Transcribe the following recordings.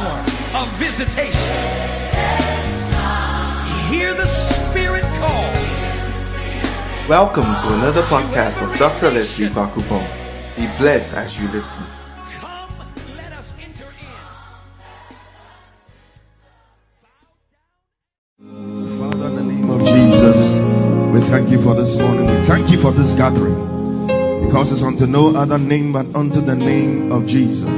power of visitation. Hear the Spirit call. Welcome to another podcast of Dr. Leslie Bakupon. Be blessed as you listen. Come, let us enter in. Father, in the name of Jesus, we thank you for this morning. We thank you for this gathering. Because it's unto no other name but unto the name of Jesus.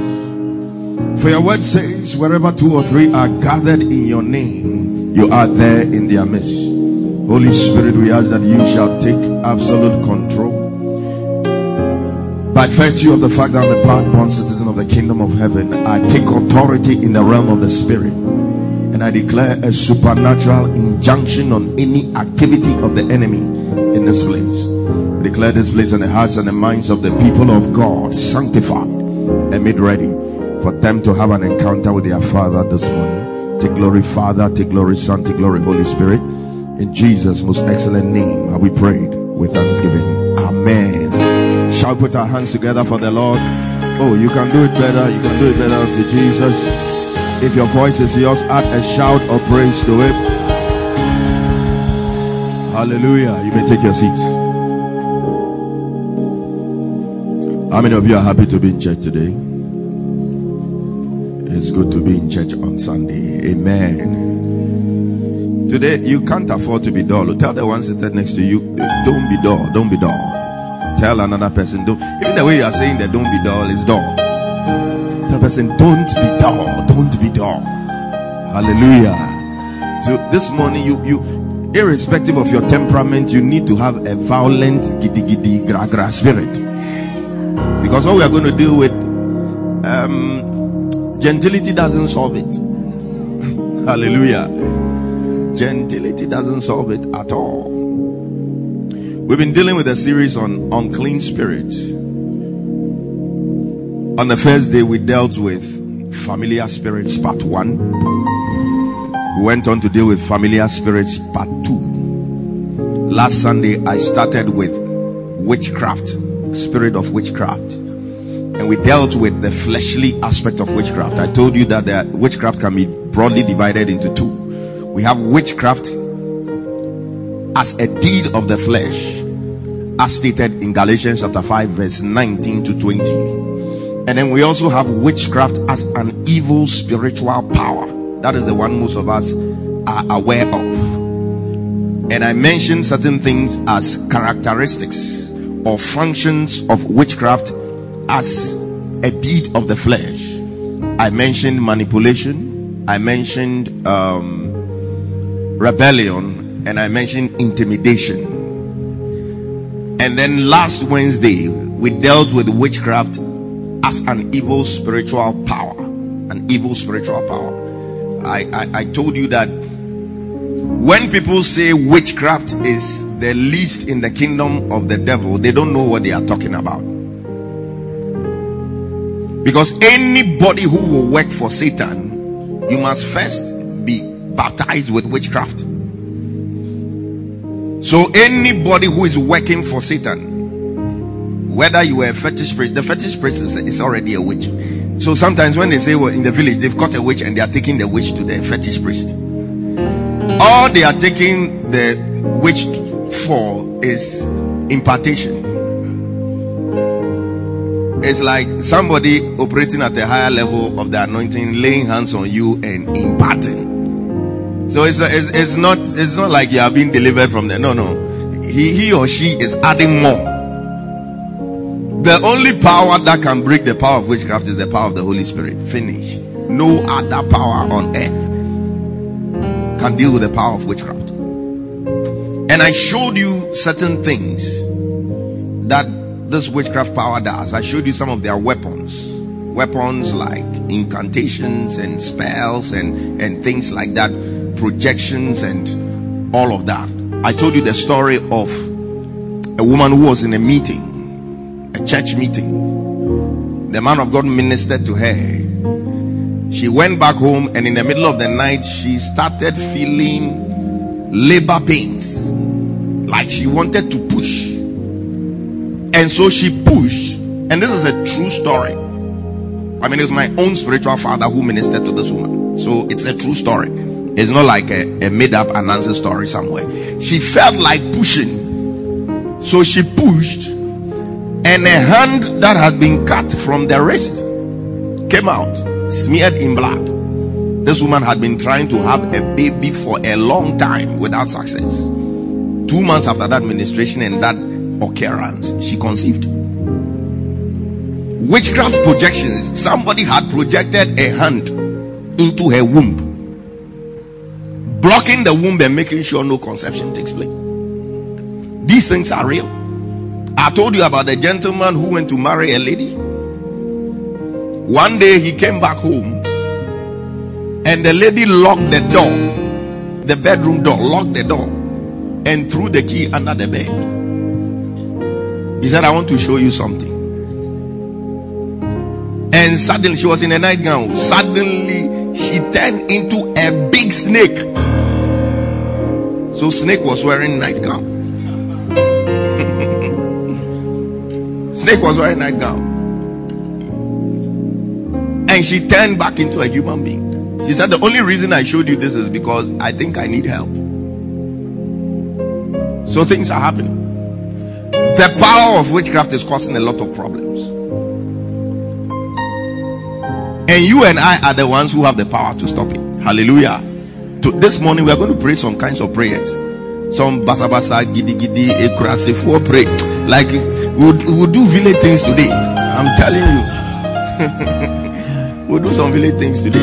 For your word says, wherever two or three are gathered in your name, you are there in their midst. Holy Spirit, we ask that you shall take absolute control. By virtue of the fact that I'm a blood-born citizen of the kingdom of heaven, I take authority in the realm of the spirit. And I declare a supernatural injunction on any activity of the enemy in this place. Declare this place in the hearts and the minds of the people of God sanctified and made ready for them to have an encounter with their Father this morning. Take glory, Father, take glory, Son, take glory, Holy Spirit. In Jesus' most excellent name, have we prayed with thanksgiving. Amen. Shall we put our hands together for the Lord? Oh, you can do it better. You can do it better to Jesus. If your voice is yours, add a shout of praise to it. Hallelujah. You may take your seats. How many of you are happy to be in church today? It's good to be in church on Sunday. Amen. Today, you can't afford to be dull. Tell the one seated next to you, don't be dull. Don't be dull. Tell another person, don't. Even the way you are saying that don't be dull is dull. Tell the person, don't be dull. Don't be dull. Hallelujah. So this morning, you, you, irrespective of your temperament, you need to have a violent giddy giddy gra gra spirit. Because what we are going to deal with, um, gentility doesn't solve it. Hallelujah. Gentility doesn't solve it at all. We've been dealing with a series on unclean spirits. On the first day, we dealt with familiar spirits, part one. We went on to deal with familiar spirits, part two. Last Sunday, I started with witchcraft, spirit of witchcraft. And we dealt with the fleshly aspect of witchcraft. I told you that the witchcraft can be broadly divided into two. We have witchcraft as a deed of the flesh, as stated in Galatians chapter 5, verse 19 to 20. And then we also have witchcraft as an evil spiritual power. That is the one most of us are aware of. And I mentioned certain things as characteristics or functions of witchcraft as a deed of the flesh. I mentioned manipulation, I mentioned um, rebellion, and I mentioned intimidation. And then last Wednesday, we dealt with witchcraft as an evil spiritual power. An evil spiritual power. I, I, I told you that when people say witchcraft is the least in the kingdom of the devil, they don't know what they are talking about. Because anybody who will work for Satan, you must first be baptized with witchcraft. So anybody who is working for Satan, whether you are a fetish priest, the fetish priest is, is already a witch. So sometimes when they say well, in the village they've got a witch and they are taking the witch to the fetish priest, all they are taking the witch for is impartation. It's like somebody operating at a higher level of the anointing, laying hands on you and imparting. So it's, it's, it's not it's not like you are being delivered from there. No, no. He he or she is adding more. The only power that can break the power of witchcraft is the power of the Holy Spirit. Finish. No other power on earth can deal with the power of witchcraft. And I showed you certain things that this witchcraft power does. I showed you some of their weapons. Weapons like incantations and spells and, and things like that, projections and all of that. I told you the story of a woman who was in a meeting, a church meeting. The man of God ministered to her. She went back home, and in the middle of the night, she started feeling labor pains like she wanted to push. And so she pushed, and this is a true story. I mean, it's my own spiritual father who ministered to this woman. So it's a true story. It's not like a, a made up announcing story somewhere. She felt like pushing. So she pushed, and a hand that had been cut from the wrist came out, smeared in blood. This woman had been trying to have a baby for a long time without success. Two months after that ministration and that occurrence, she conceived. Witchcraft projections. Somebody had projected a hand into her womb, blocking the womb and making sure no conception takes place. These things are real. I told you about the gentleman who went to marry a lady. One day he came back home and the lady locked the door, the bedroom door, locked the door, and threw the key under the bed. He said, I want to show you something. And suddenly, she was in a nightgown. Suddenly, she turned into a big snake. So, snake was wearing nightgown. snake was wearing nightgown. And she turned back into a human being. She said, The only reason I showed you this is because I think I need help. So things are happening. The power of witchcraft is causing a lot of problems. And you and I are the ones who have the power to stop it. Hallelujah. To, this morning we are going to pray some kinds of prayers. Some basa basa, gidi gidi, ekrase, four pray. Like we'll, we'll do village things today. I'm telling you. we'll do some village things today.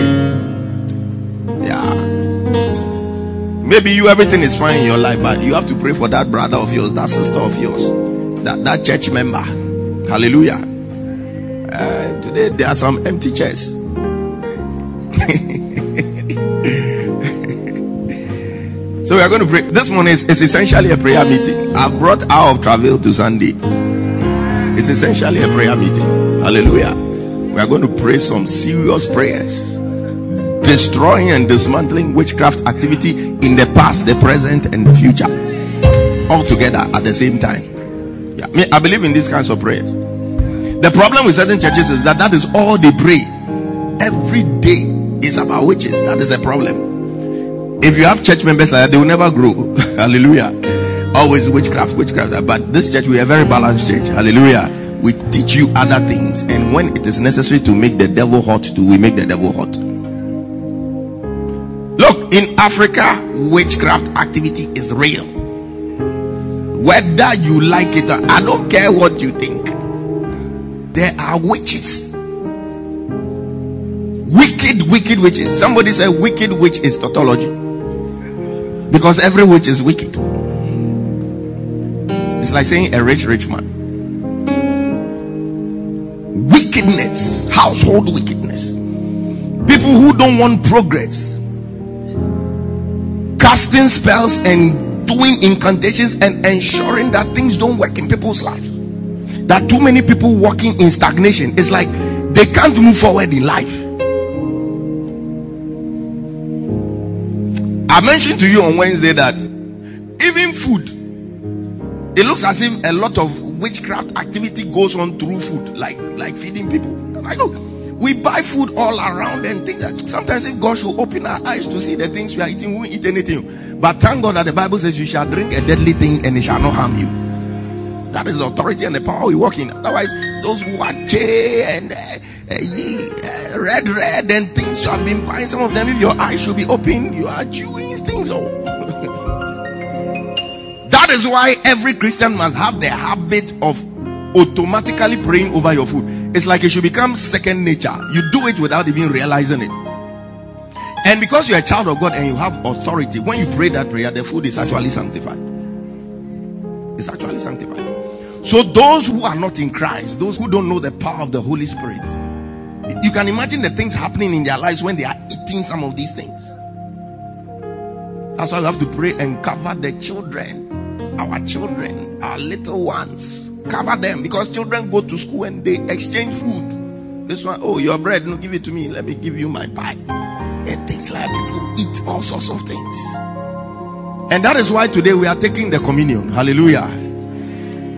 Yeah. Maybe you everything is fine in your life, but you have to pray for that brother of yours, that sister of yours, that, that church member. Hallelujah. Uh, today there are some empty chairs. so we are going to pray. This morning is, is essentially a prayer meeting. I've brought out of Travel to Sunday. It's essentially a prayer meeting. Hallelujah. We are going to pray some serious prayers destroying and dismantling witchcraft activity in the past, the present, and the future, all together at the same time. I, believe in these kinds of prayers. The problem with certain churches is that that is all they pray every day is about witches. That is a problem. If you have church members like that, they will never grow. Hallelujah. Always witchcraft, witchcraft. But this church, we are very balanced church. Hallelujah. We teach you other things, and when it is necessary to make the devil hot, too, we make the devil hot. Look, in Africa, witchcraft activity is real. Whether you like it or I don't care what you think. There are witches. Wicked, wicked witches. Somebody said wicked witch is tautology. Because every witch is wicked. It's like saying a rich, rich man. Wickedness, household wickedness. People who don't want progress casting spells and doing incantations and ensuring that things don't work in people's lives. That too many people walking in stagnation. It's like they can't move forward in life. I mentioned to you on Wednesday that even food, it looks as if a lot of witchcraft activity goes on through food, like like feeding people. I know we buy food all around and think that sometimes if God should open our eyes to see the things we are eating, we won't eat anything. But thank God that the Bible says you shall drink a deadly thing and it shall not harm you. That is the authority and the power we walk in. Otherwise, those who are J and uh, uh, red, red and things you have been buying, some of them, if your eyes should be open, you are chewing things. Oh, that is why every Christian must have the habit of automatically praying over your food. It's like it should become second nature. You do it without even realizing it. And because you're a child of God and you have authority, when you pray that prayer, the food is actually sanctified. It's actually sanctified. So those who are not in Christ, those who don't know the power of the Holy Spirit, you can imagine the things happening in their lives when they are eating some of these things. That's why we have to pray and cover the children, our children, our little ones cover them because children go to school and they exchange food. This one, oh, your bread, no, give it to me. Let me give you my pie. And things like people eat all sorts of things. And that is why today we are taking the communion. Hallelujah.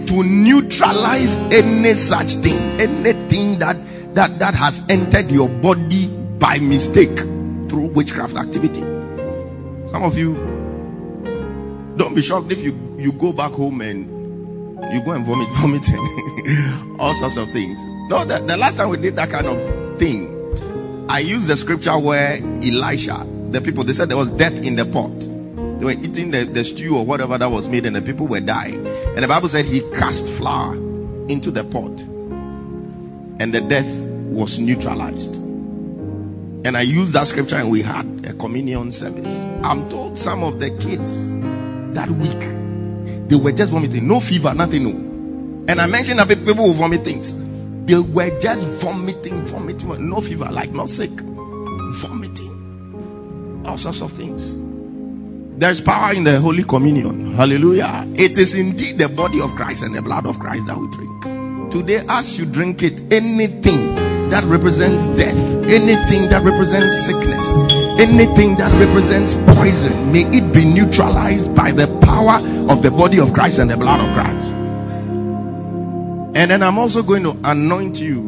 To neutralize any such thing, anything that that, that has entered your body by mistake through witchcraft activity. Some of you don't be shocked if you, you go back home and you go and vomit, vomiting, all sorts of things. No, the, the last time we did that kind of thing, I used the scripture where Elisha, the people, they said there was death in the pot. They were eating the, the stew or whatever that was made, and the people were dying. And the Bible said he cast flour into the pot, and the death was neutralized. And I used that scripture, and we had a communion service. I'm told some of the kids that week they were just vomiting, no fever, nothing. No. And I mentioned that people who vomit things. They were just vomiting, vomiting, no fever, like not sick, vomiting, all sorts of things. There's power in the Holy Communion. Hallelujah. It is indeed the body of Christ and the blood of Christ that we drink. Today, as you drink it, anything that represents death, anything that represents sickness, anything that represents poison, may it be neutralized by the power of the body of Christ and the blood of Christ. And then I'm also going to anoint you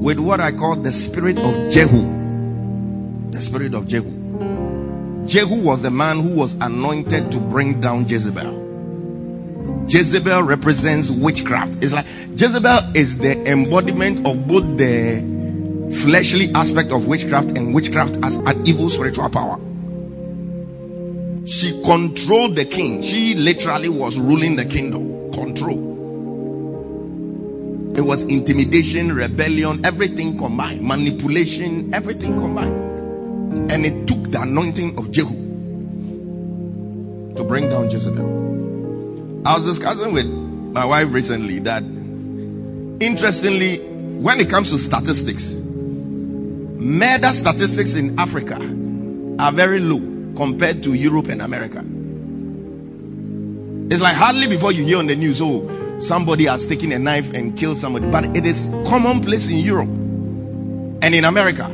with what I call the spirit of Jehu. The spirit of Jehu. Jehu was the man who was anointed to bring down Jezebel. Jezebel represents witchcraft. It's like Jezebel is the embodiment of both the fleshly aspect of witchcraft and witchcraft as an evil spiritual power. She controlled the king. She literally was ruling the kingdom. Control. It was intimidation, rebellion, everything combined, manipulation, everything combined. And it took the anointing of Jehu to bring down Jezebel. I was discussing with my wife recently that interestingly, when it comes to statistics, murder statistics in Africa are very low compared to Europe and America. It's like hardly before you hear on the news, oh, somebody has taken a knife and killed somebody. But it is commonplace in Europe and in America.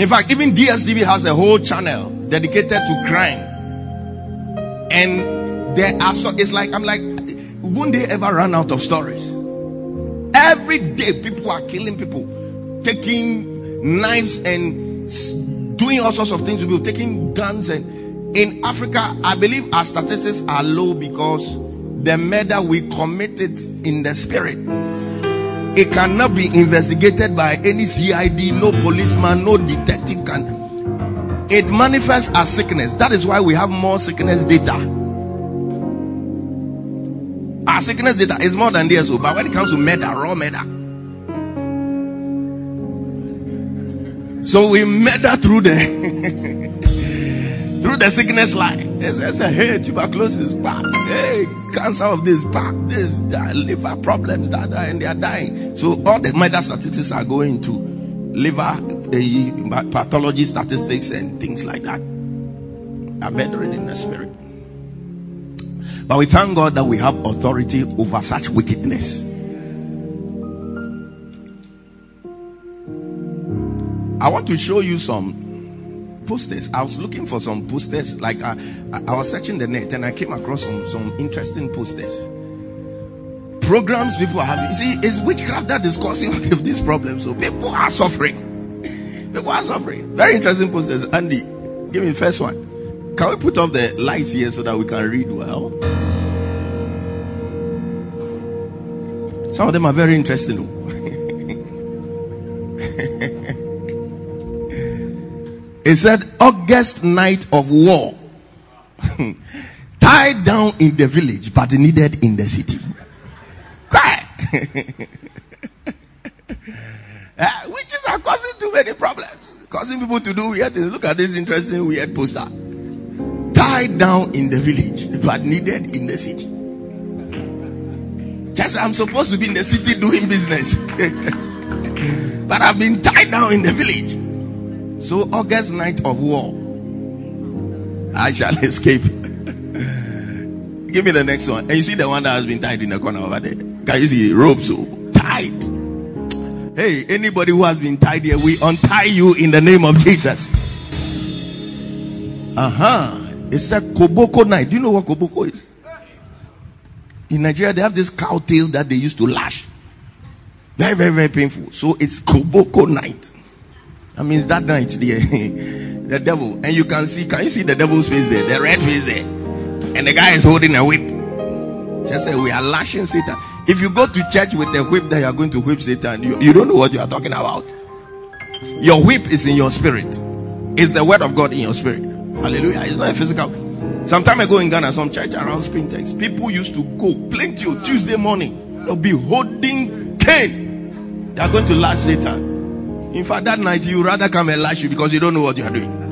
In fact, even DSTV has a whole channel dedicated to crime. And there are so it's like I'm like, won't they ever run out of stories? Every day people are killing people, taking knives and doing all sorts of things with people, taking guns and in Africa, I believe our statistics are low because the murder we committed in the spirit. It cannot be investigated by any CID, no policeman, no detective can. It manifests as sickness. That is why we have more sickness data. Our sickness data is more than theirs, oh, but when it comes to murder, raw murder. So we murder through the through the sickness line. They say, hey, tuberculosis. Hey, cancer of this back. This that, liver problems that, that and they are dying. So all the murder statistics are going to liver the pathology statistics and things like that. Are murdering in the spirit. But we thank God that we have authority over such wickedness. I want to show you some posters. I was looking for some posters. Like uh, I, I was searching the net and I came across some, some interesting posters. Programs people are having. See, it's witchcraft that is causing all of these problems. So people are suffering. People are suffering. Very interesting posters. Andy, give me the first one. Can we put off the lights here so that we can read well? Some of them are very interesting. It said August night of war. Tied down in the village, but needed in the city. Quiet. uh, witches are causing too many problems. Causing people to do weird things. Look at this interesting weird poster. Tied down in the village, but needed in the city. Yes, I'm supposed to be in the city doing business. but I've been tied down in the village. So, August night of war, I shall escape. Give me the next one. And you see the one that has been tied in the corner over there. Can you see ropes so tied? Hey, anybody who has been tied here, we untie you in the name of Jesus. Uh huh. It's a Koboko night. Do you know what Koboko is? In Nigeria, they have this cow tail that they used to lash. Very, very, very painful. So it's Koboko night. That means that night, the, the devil, and you can see, can you see the devil's face there? The red face there. And the guy is holding a whip. Just say, we are lashing Satan. If you go to church with a whip that you are going to whip Satan, you, you don't know what you are talking about. Your whip is in your spirit. It's the word of God in your spirit. Hallelujah. It's not a physical. Some time ago in Ghana, some church around Spintex, people used to go plenty Tuesday morning. They'll be holding cane. They are going to lash Satan. In fact, that night you rather come and lash you because you don't know what you are doing.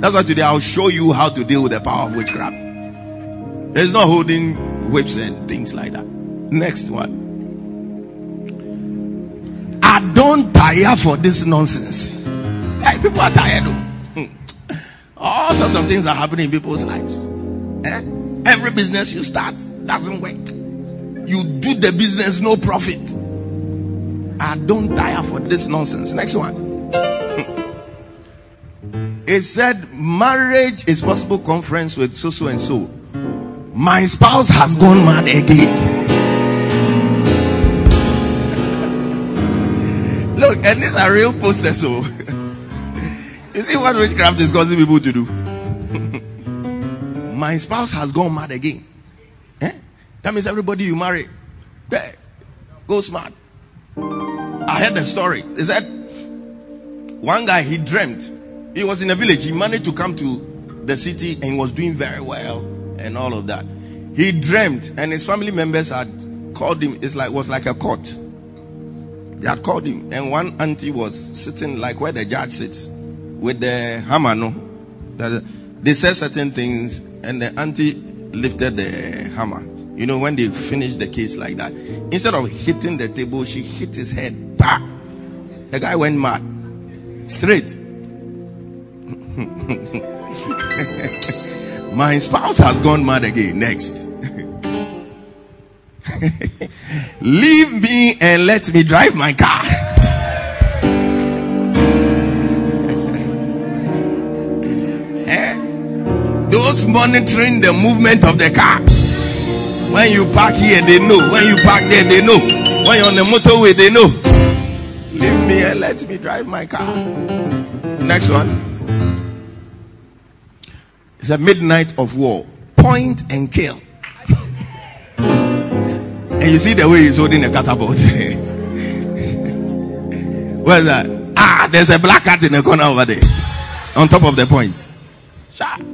That's why today I'll show you how to deal with the power of witchcraft. There's no holding whips and things like that. Next one. I don't tire for this nonsense. Hey, people are tired. Though. All sorts of things are happening in people's lives. Eh? Every business you start doesn't work. You do the business, no profit. I don't tire for this nonsense. Next one. It said marriage is possible conference with so so and so. My spouse has gone mad again. Look, and these are real posters. So, you see what witchcraft is causing people to do? My spouse has gone mad again. Eh? That means everybody you marry eh, goes mad. I heard the story. They said one guy he dreamt he was in a village. He managed to come to the city and he was doing very well and all of that. He dreamt and his family members had called him. It's like was like a court. They had called him, and one auntie was sitting like where the judge sits with the hammer. No, they said certain things, and the auntie lifted the hammer. You know, when they finished the case like that, instead of hitting the table, she hit his head. Bah! The guy went mad. Straight. My spouse has gone mad again. Next. Leave me and let me drive my car. eh? Those monitoring the movement of the car. When you park here, they know. When you park there, they know. When you're on the motorway, they know. Leave me and let me drive my car. Next one. It's a midnight of war. Point and kill. And you see the way he's holding a catapult. Where's that? Ah, there's a black cat in the corner over there. On top of the point. Sure.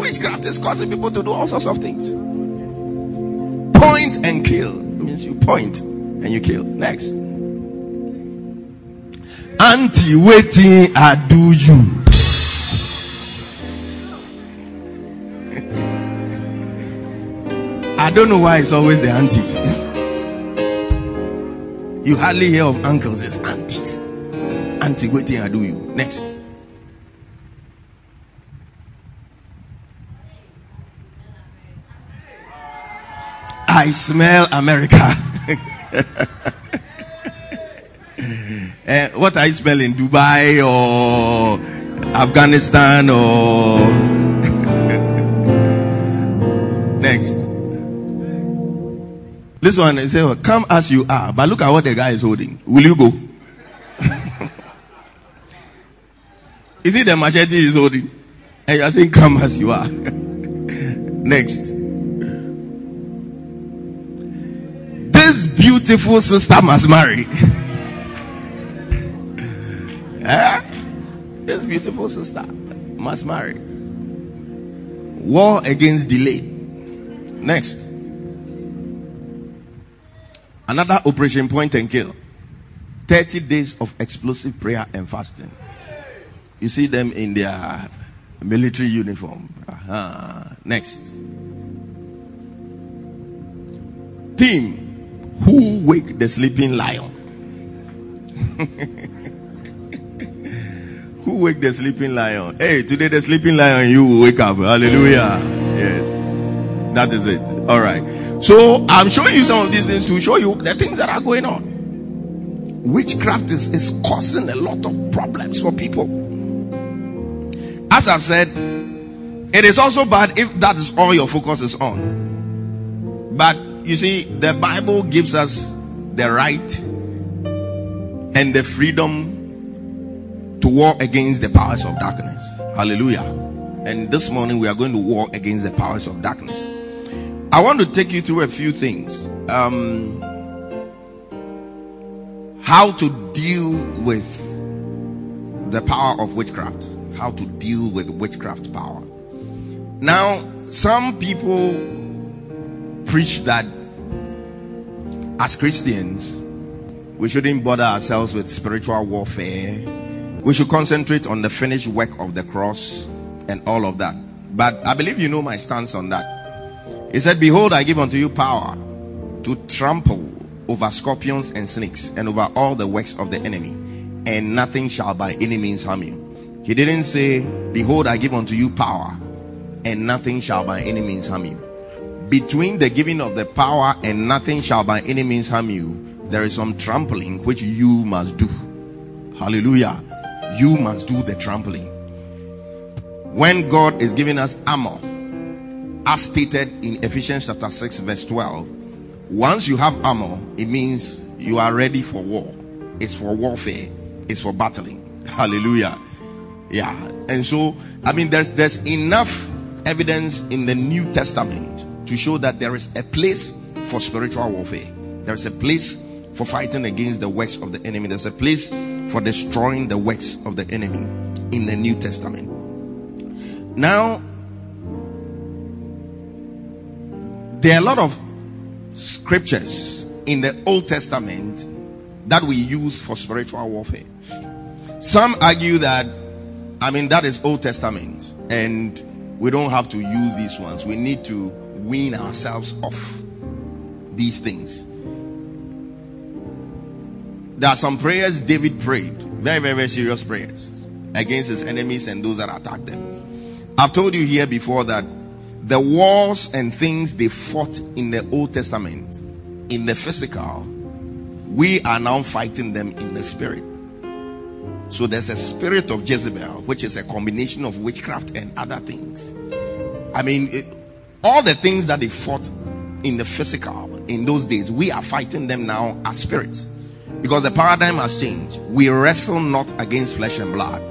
Witchcraft is causing people to do all sorts of things. Point and kill means you point and you kill. Next. Anti waiting, I do you. I don't know why it's always the aunties. you hardly hear of uncles, it's aunties. Auntie, waiting, I do you. Next. I smell America. uh, what are you smelling? Dubai or Afghanistan or next? This one is say, "Come as you are," but look at what the guy is holding. Will you go? is it the machete he's holding? And you are saying, "Come as you are." Next. Beautiful sister must marry. eh? This beautiful sister must marry. War against delay. Next. Another operation point and kill. 30 days of explosive prayer and fasting. You see them in their military uniform. Uh-huh. Next. Theme Who wake the sleeping lion? Who wake the sleeping lion? Hey, today the sleeping lion, you will wake up. Hallelujah. Yes. That is it. All right. So I'm showing you some of these things to show you the things that are going on. Witchcraft is, is causing a lot of problems for people. As I've said, it is also bad if that is all your focus is on. But you see, the Bible gives us the right and the freedom to war against the powers of darkness. Hallelujah. And this morning we are going to war against the powers of darkness. I want to take you through a few things. Um, how to deal with the power of witchcraft. How to deal with witchcraft power. Now, some people preach that as Christians, we shouldn't bother ourselves with spiritual warfare. We should concentrate on the finished work of the cross and all of that. But I believe you know my stance on that. He said, Behold, I give unto you power to trample over scorpions and snakes and over all the works of the enemy, and nothing shall by any means harm you. He didn't say, Behold, I give unto you power, and nothing shall by any means harm you. Between the giving of the power and nothing shall by any means harm you, there is some trampling which you must do. Hallelujah. You must do the trampling. When God is giving us armor, as stated in Ephesians chapter 6, verse 12, once you have armor, it means you are ready for war. It's for warfare, it's for battling. Hallelujah. Yeah. And so, I mean, there's there's enough evidence in the New Testament to show that there is a place for spiritual warfare. There's a place for fighting against the works of the enemy. There's a place for destroying the works of the enemy in the New Testament. Now, there are a lot of scriptures in the Old Testament that we use for spiritual warfare. Some argue that, I mean, that is Old Testament and we don't have to use these ones. We need to wean ourselves off these things. There are some prayers David prayed, very, very, very serious prayers against his enemies and those that attacked them. I've told you here before that the wars and things they fought in the Old Testament, in the physical, we are now fighting them in the spirit. So there's a spirit of Jezebel, which is a combination of witchcraft and other things. I mean, all the things that they fought in the physical in those days, we are fighting them now as spirits. Because the paradigm has changed. We wrestle not against flesh and blood.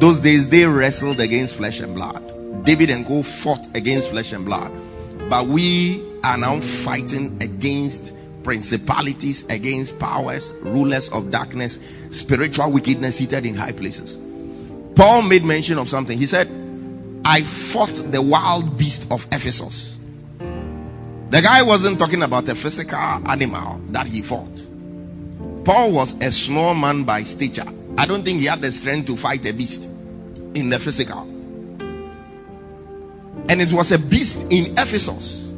Those days they wrestled against flesh and blood. David and go fought against flesh and blood. But we are now fighting against principalities, against powers, rulers of darkness, spiritual wickedness seated in high places. Paul made mention of something. He said, I fought the wild beast of Ephesus. The guy wasn't talking about a physical animal that he fought. Paul was a small man by stature. I don't think he had the strength to fight a beast in the physical. And it was a beast in Ephesus.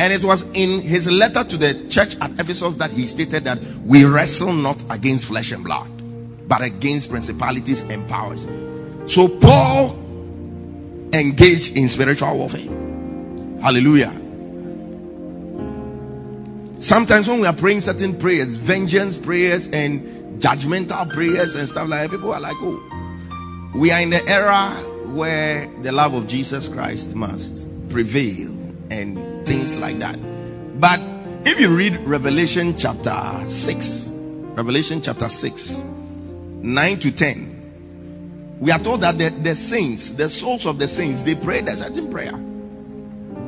And it was in his letter to the church at Ephesus that he stated that we wrestle not against flesh and blood, but against principalities and powers. So Paul engaged in spiritual warfare. Hallelujah. Sometimes when we are praying certain prayers, vengeance prayers and judgmental prayers and stuff like that, people are like, oh, we are in the era where the love of Jesus Christ must prevail and things like that. But if you read Revelation chapter 6, Revelation chapter 6, 9 to 10, we are told that the, the saints, the souls of the saints, they prayed a certain prayer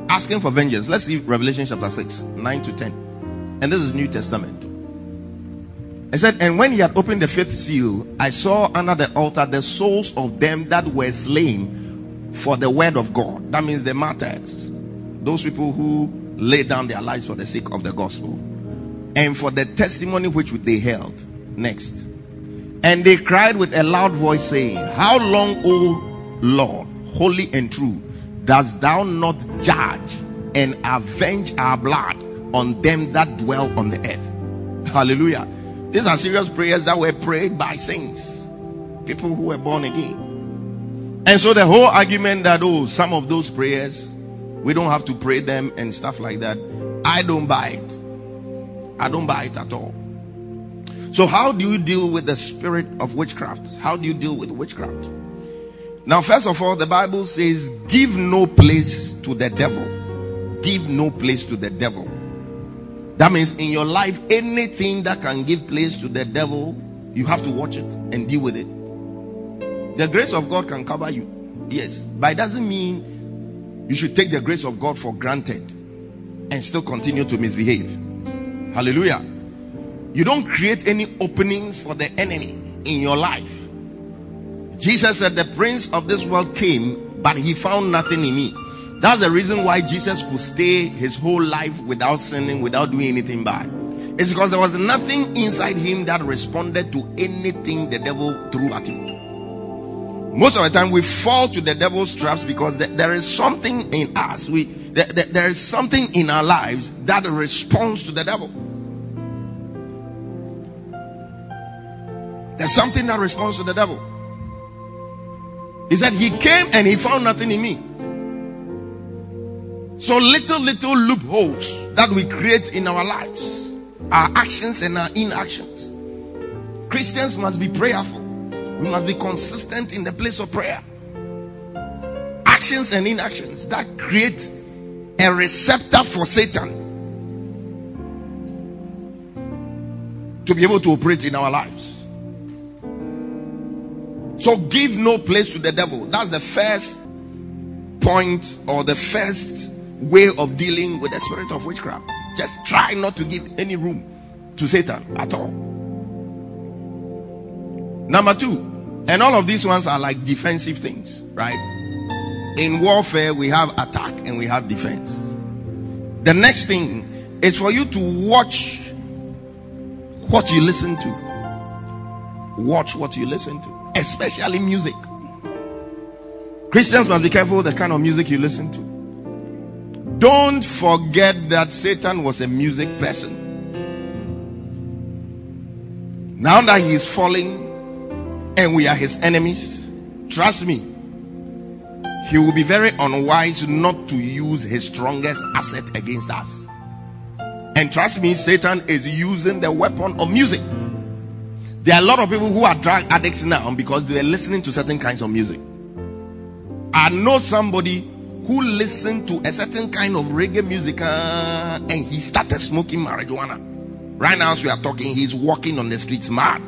asking for vengeance. Let's see Revelation chapter 6, 9 to 10. And this is New Testament. It said, And when he had opened the fifth seal, I saw under the altar the souls of them that were slain for the word of God. That means the martyrs, those people who laid down their lives for the sake of the gospel, and for the testimony which they held. Next. And they cried with a loud voice, saying, How long, O Lord, holy and true, dost thou not judge and avenge our blood on them that dwell on the earth? Hallelujah. These are serious prayers that were prayed by saints, people who were born again. And so the whole argument that, oh, some of those prayers, we don't have to pray them and stuff like that, I don't buy it. I don't buy it at all. So, how do you deal with the spirit of witchcraft? How do you deal with witchcraft? Now, first of all, the Bible says, give no place to the devil. Give no place to the devil. That means in your life, anything that can give place to the devil, you have to watch it and deal with it. The grace of God can cover you. Yes. But it doesn't mean you should take the grace of God for granted and still continue to misbehave. Hallelujah. You don't create any openings for the enemy in your life. Jesus said, The prince of this world came, but he found nothing in me. That's the reason why Jesus could stay his whole life without sinning, without doing anything bad. It's because there was nothing inside him that responded to anything the devil threw at him. Most of the time, we fall to the devil's traps because there is something in us. We there, there is something in our lives that responds to the devil. There's something that responds to the devil. He said, He came and he found nothing in me. So little, little loopholes that we create in our lives, our actions and our inactions. Christians must be prayerful. We must be consistent in the place of prayer. Actions and inactions that create a receptor for Satan to be able to operate in our lives. So give no place to the devil. That's the first point or the first way of dealing with the spirit of witchcraft. Just try not to give any room to Satan at all. Number two, and all of these ones are like defensive things, right? In warfare, we have attack and we have defense. The next thing is for you to watch what you listen to. Watch what you listen to especially music. Christians must be careful the kind of music you listen to. Don't forget that Satan was a music person. Now that he is falling and we are his enemies, trust me, he will be very unwise not to use his strongest asset against us. And trust me, Satan is using the weapon of music. There are a lot of people who are drug addicts now because they are listening to certain kinds of music. I know somebody who listened to a certain kind of reggae music uh, and he started smoking marijuana. Right now, as we are talking, he's walking on the streets mad.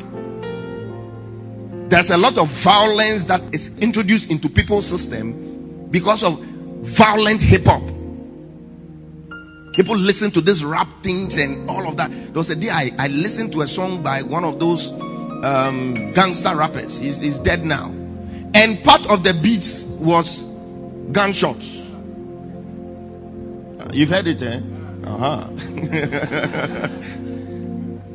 There's a lot of violence that is introduced into people's system because of violent hip hop. People listen to these rap things and all of that. There was a day I, I listened to a song by one of those um, gangster rappers. He's, he's dead now. And part of the beats was gunshots. Uh, you've heard it, eh? Uh huh.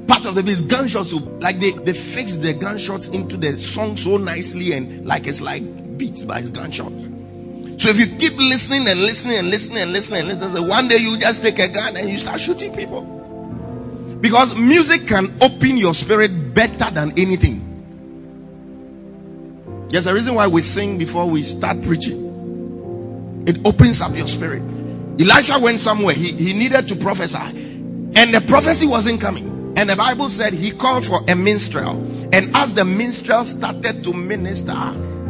part of the beats, gunshots. Like they, they fix the gunshots into the song so nicely and like it's like beats, by gunshots. So if you keep listening and listening and listening and listening and listening, one day you just take a gun and you start shooting people. Because music can open your spirit better than anything. There's a reason why we sing before we start preaching. It opens up your spirit. Elisha went somewhere, he, he needed to prophesy, and the prophecy wasn't coming. And the Bible said he called for a minstrel. And as the minstrel started to minister,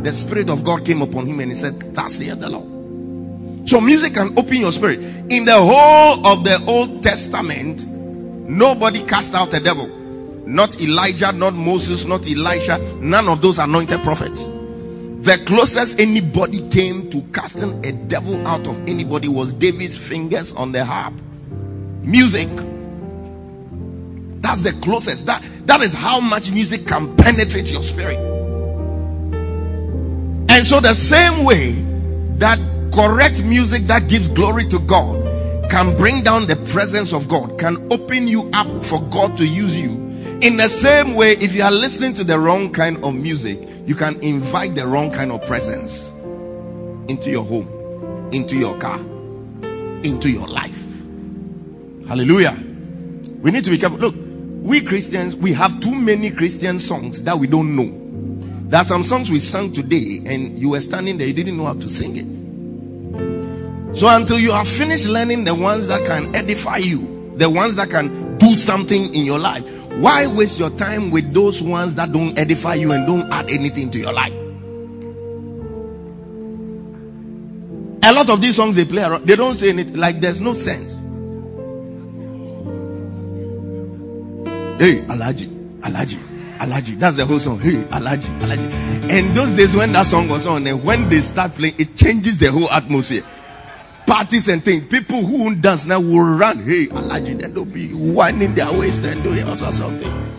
the Spirit of God came upon him and he said, Thus saith the Lord. So music can open your spirit. In the whole of the Old Testament, Nobody cast out a devil. Not Elijah, not Moses, not Elisha. None of those anointed prophets. The closest anybody came to casting a devil out of anybody was David's fingers on the harp. Music. That's the closest. That, that is how much music can penetrate your spirit. And so, the same way that correct music that gives glory to God can bring down the presence of God, can open you up for God to use you. In the same way, if you are listening to the wrong kind of music, you can invite the wrong kind of presence into your home, into your car, into your life. Hallelujah. We need to be careful. Look, we Christians, we have too many Christian songs that we don't know. There are some songs we sang today, and you were standing there, you didn't know how to sing it. So until you have finished learning the ones that can edify you, the ones that can do something in your life, why waste your time with those ones that don't edify you and don't add anything to your life? A lot of these songs they play they don't say anything, like there's no sense. Hey, Alaji, Alaji, Alaji. That's the whole song. Hey, Alaji, Alaji. And those days when that song was on, and when they start playing, it changes the whole atmosphere. Parties and things. People who won't dance now will run. Hey, Alaji. Then they'll be winding their waist and doing of things.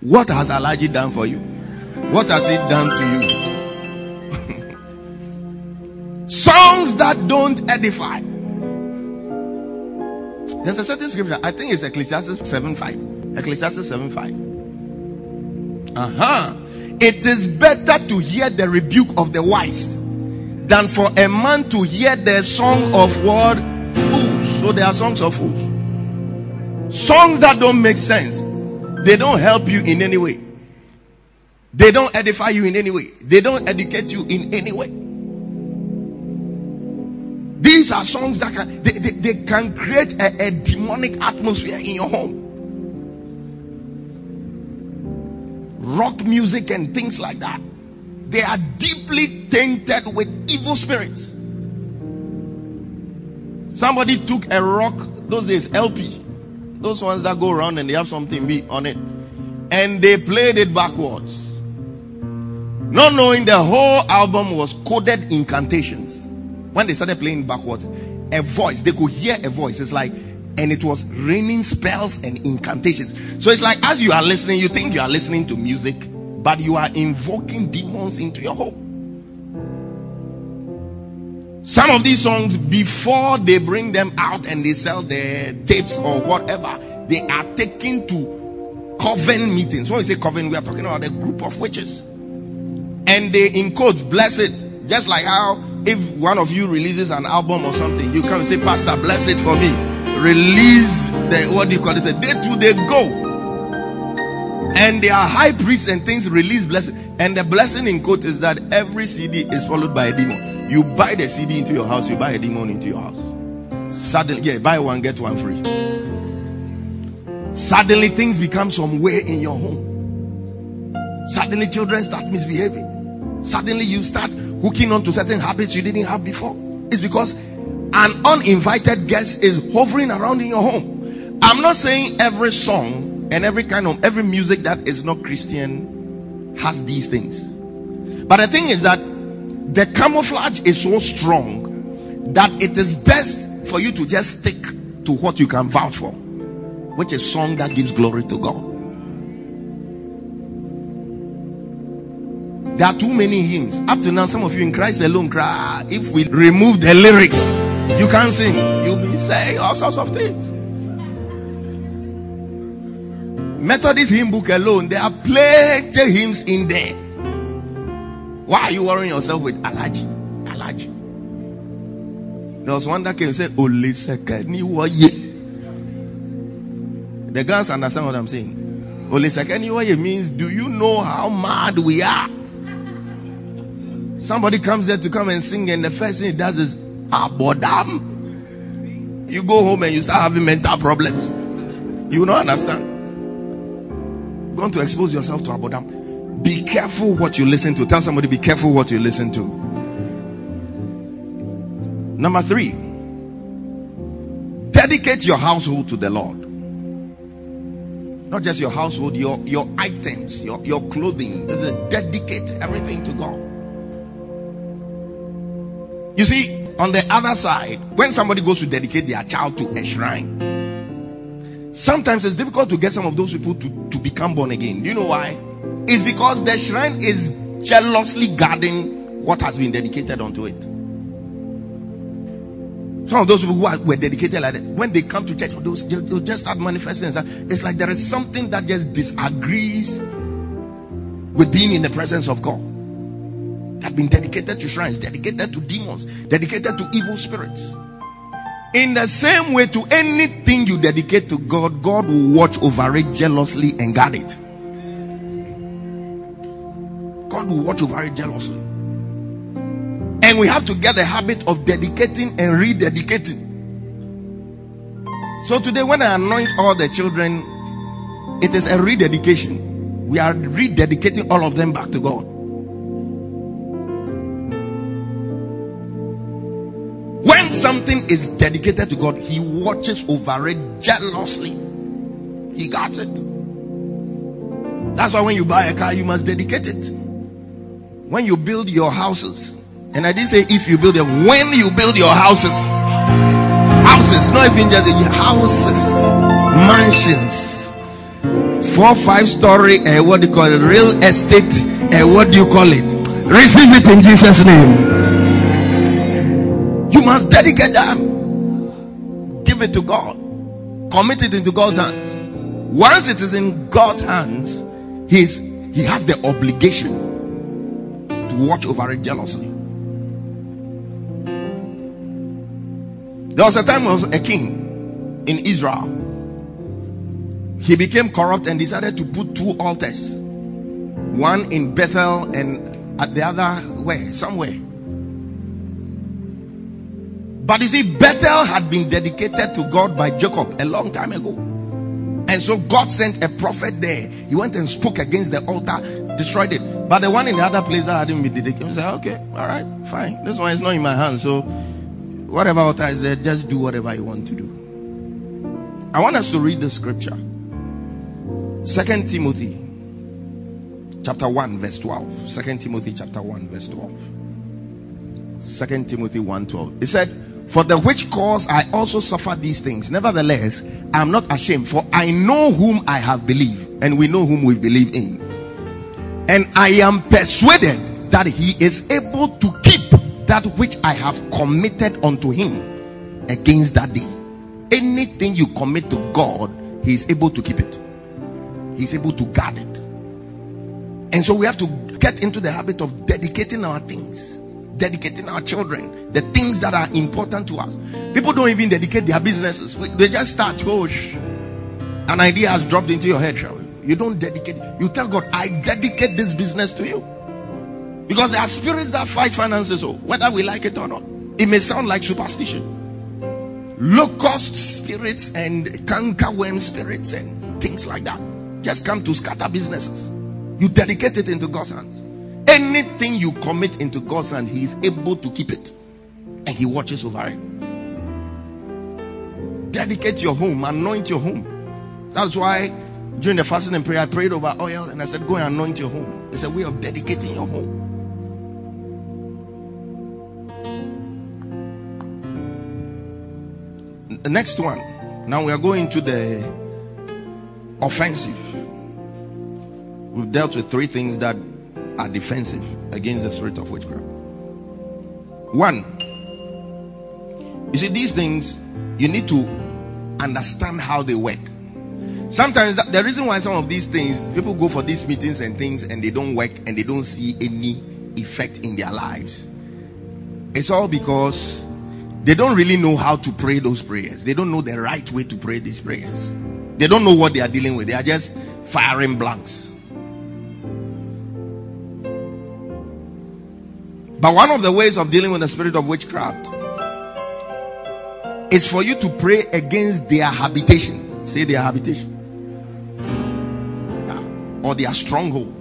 What has Alaji done for you? What has he done to you? Songs that don't edify. There's a certain scripture, I think it's Ecclesiastes 7 5. Ecclesiastes 7 5. Uh huh. It is better to hear the rebuke of the wise than for a man to hear the song of what? Fools. So there are songs of fools. Songs that don't make sense. They don't help you in any way. They don't edify you in any way. They don't educate you in any way. These are songs that can they, they, they can create a, a demonic atmosphere in your home. Rock music and things like that. They are deeply tainted with evil spirits. Somebody took a rock, those days LP, those ones that go around and they have something on it, and they played it backwards. Not knowing the whole album was coded incantations. When they started playing backwards, a voice, they could hear a voice. It's like, and it was raining spells and incantations. So it's like, as you are listening, you think you are listening to music, but you are invoking demons into your home. Some of these songs, before they bring them out and they sell their tapes or whatever, they are taken to coven meetings. When we say coven, we are talking about a group of witches. And they, in quotes, bless it. Just like how if one of you releases an album or something, you come and say, Pastor, bless it for me. Release the, what do you call it? They too, they go. And they are high priests and things release blessing. And the blessing in quote is that every CD is followed by a demon. You buy the CD into your house, you buy a demon into your house. Suddenly, yeah, buy one, get one free. Suddenly things become some way in your home. Suddenly children start misbehaving. Suddenly you start hooking on to certain habits you didn't have before. It's because an uninvited guest is hovering around in your home. I'm not saying every song and every kind of every music that is not Christian has these things. But the thing is that the camouflage is so strong that it is best for you to just stick to what you can vouch for, which is song that gives glory to God. There are too many hymns. Up to now, some of you in Christ alone cry. Ah, if we remove the lyrics, you can't sing. You'll be saying all sorts of things. Methodist hymn book alone, there are plenty hymns in there. Why are you worrying yourself with allergy? Allergy. There was one that came and said, sekeni waye. The guys understand what I'm saying. Sekeni waye means, do you know how mad we are? Somebody comes there to come and sing, and the first thing he does is abodam. You go home and you start having mental problems. You will not understand. Going to expose yourself to abodam. Be careful what you listen to. Tell somebody, be careful what you listen to. Number three, dedicate your household to the Lord. Not just your household, your, your items, your, your clothing. Dedicate everything to God. You see, on the other side, when somebody goes to dedicate their child to a shrine, sometimes it's difficult to get some of those people to, to become born again. Do you know why? It's because the shrine is jealously guarding what has been dedicated unto it. Some of those people who are, were dedicated like that, when they come to church, those, they'll, they'll just start manifesting. It's like there is something that just disagrees with being in the presence of God had been dedicated to shrines, dedicated to demons, dedicated to evil spirits. In the same way, to anything you dedicate to God, God will watch over it jealously and guard it. God will watch over it jealously. And we have to get the habit of dedicating and rededicating. So today, when I anoint all the children, it is a rededication. We are rededicating all of them back to God. When something is dedicated to God, He watches over it jealously. He guards it. That's why when you buy a car, you must dedicate it. When you build your houses, and I didn't say if you build them, when you build your houses, houses, not even just houses, mansions, four, five story, uh, what do you call it, real estate, uh, what do you call it? Receive it in Jesus' name. You must dedicate them, give it to God, commit it into God's hands. Once it is in God's hands, He's He has the obligation to watch over it jealously. There was a time there was a king in Israel. He became corrupt and decided to put two altars. One in Bethel and at the other where? Somewhere. But you see, Bethel had been dedicated to God by Jacob a long time ago. And so God sent a prophet there. He went and spoke against the altar, destroyed it. But the one in the other place that hadn't been dedicated, he said, okay, all right, fine. This one is not in my hands. So whatever altar is there, just do whatever you want to do. I want us to read the scripture. Second Timothy chapter 1 verse 12. Second Timothy chapter 1 verse 12. Second Timothy 1 12. It said, For the which cause I also suffer these things. Nevertheless, I am not ashamed, for I know whom I have believed, and we know whom we believe in. And I am persuaded that he is able to keep that which I have committed unto him against that day. Anything you commit to God, he is able to keep it. He's able to guard it. And so we have to get into the habit of dedicating our things, dedicating our children, the things that are important to us. People don't even dedicate their businesses. They just start, oh, an idea has dropped into your head? You don't dedicate. You tell God, I dedicate this business to you. Because there are spirits that fight finances, so whether we like it or not. It may sound like superstition. Locust spirits and cankerworm spirits and things like that just come to scatter businesses. You dedicate it into God's hands. Anything you commit into God's hands, He is able to keep it. And He watches over it. Dedicate your home, anoint your home. That's why during the fasting and prayer, I prayed over oil and I said, Go and anoint your home. It's a way of dedicating your home. The next one. Now we are going to the offensive. We've dealt with three things that are defensive against the spirit of witchcraft. One, you see, these things you need to understand how they work. Sometimes the reason why some of these things people go for these meetings and things and they don't work and they don't see any effect in their lives. It's all because they don't really know how to pray those prayers. They don't know the right way to pray these prayers. They don't know what they are dealing with. They are just firing blanks. But one of the ways of dealing with the spirit of witchcraft is for you to pray against their habitation. Say their habitation. Yeah. Or their stronghold.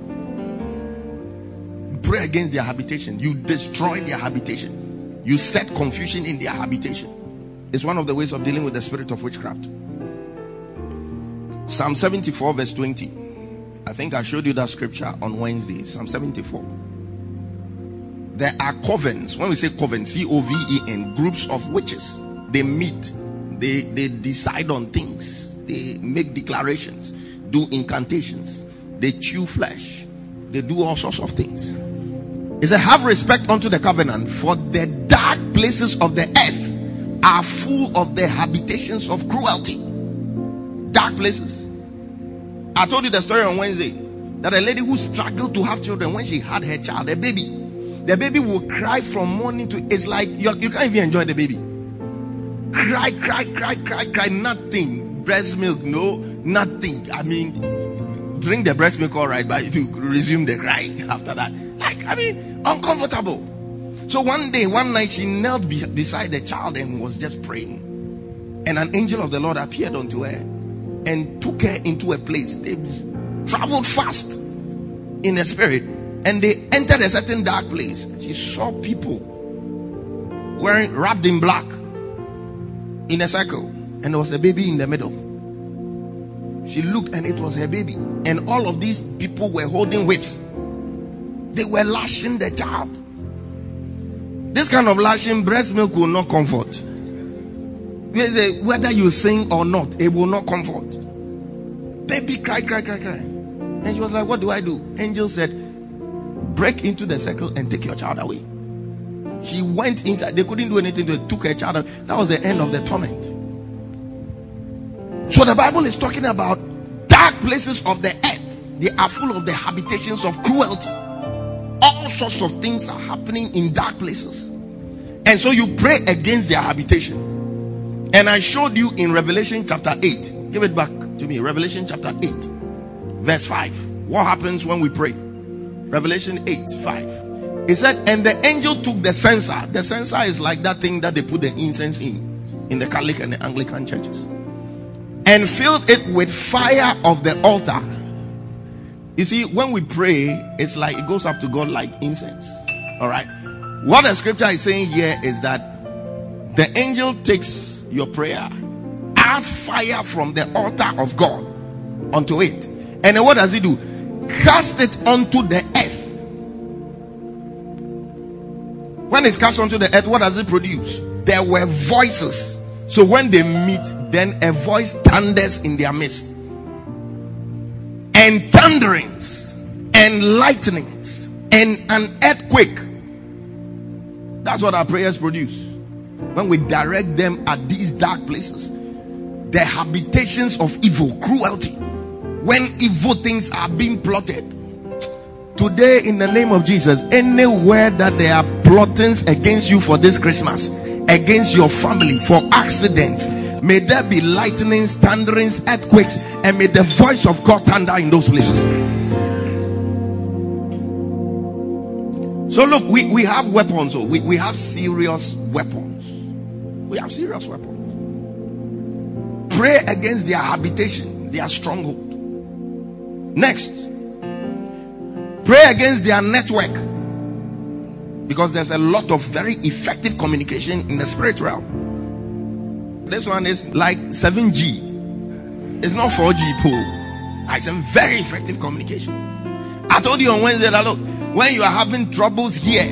Pray against their habitation. You destroy their habitation. You set confusion in their habitation. It's one of the ways of dealing with the spirit of witchcraft. Psalm 74, verse 20. I think I showed you that scripture on Wednesday. Psalm 74. There are covens. When we say coven, C O V E N, groups of witches. They meet, they, they decide on things, they make declarations, do incantations, they chew flesh, they do all sorts of things. He said, Have respect unto the covenant, for the dark places of the earth are full of the habitations of cruelty. Dark places. I told you the story on Wednesday that a lady who struggled to have children when she had her child, a baby, the baby will cry from morning to it's like you, you can't even enjoy the baby. Cry, cry, cry, cry, cry, nothing. Breast milk, no, nothing. I mean, drink the breast milk all right, but you resume the cry after that. Like, I mean, uncomfortable. So one day, one night, she knelt be- beside the child and was just praying. And an angel of the Lord appeared unto her and took her into a place. They traveled fast in the spirit and they entered a certain dark place. She saw people wearing wrapped in black in a circle, and there was a baby in the middle. She looked and it was her baby. And all of these people were holding whips. They were lashing the child. This kind of lashing, breast milk will not comfort. Whether you sing or not, it will not comfort. Baby cry, cry, cry, cry. And she was like, What do I do? Angel said, Break into the circle and take your child away. She went inside. They couldn't do anything They Took her child. That was the end of the torment. So the Bible is talking about dark places of the earth. They are full of the habitations of cruelty. All sorts of things are happening in dark places. And so you pray against their habitation. And I showed you in Revelation chapter 8. Give it back to me. Revelation chapter 8, verse 5. What happens when we pray? Revelation 8, 5. He said, and the angel took the censer. The censer is like that thing that they put the incense in, in the Catholic and the Anglican churches, and filled it with fire of the altar. You see, when we pray, it's like it goes up to God like incense. All right. What the scripture is saying here is that the angel takes your prayer, add fire from the altar of God onto it. And then what does he do? Cast it onto the earth when it's cast onto the earth, what does it produce? There were voices. So when they meet, then a voice thunders in their midst. And thunderings and lightnings and an earthquake. That's what our prayers produce. When we direct them at these dark places, the habitations of evil, cruelty, when evil things are being plotted, Today, in the name of Jesus, anywhere that there are plottings against you for this Christmas, against your family, for accidents, may there be lightnings, thunderings, earthquakes, and may the voice of God thunder in those places. So, look, we, we have weapons, oh, we, we have serious weapons. We have serious weapons. Pray against their habitation, their stronghold. Next, Pray against their network. Because there's a lot of very effective communication in the spirit realm. This one is like 7G. It's not 4G pool. Ah, it's a very effective communication. I told you on Wednesday that look, when you are having troubles here,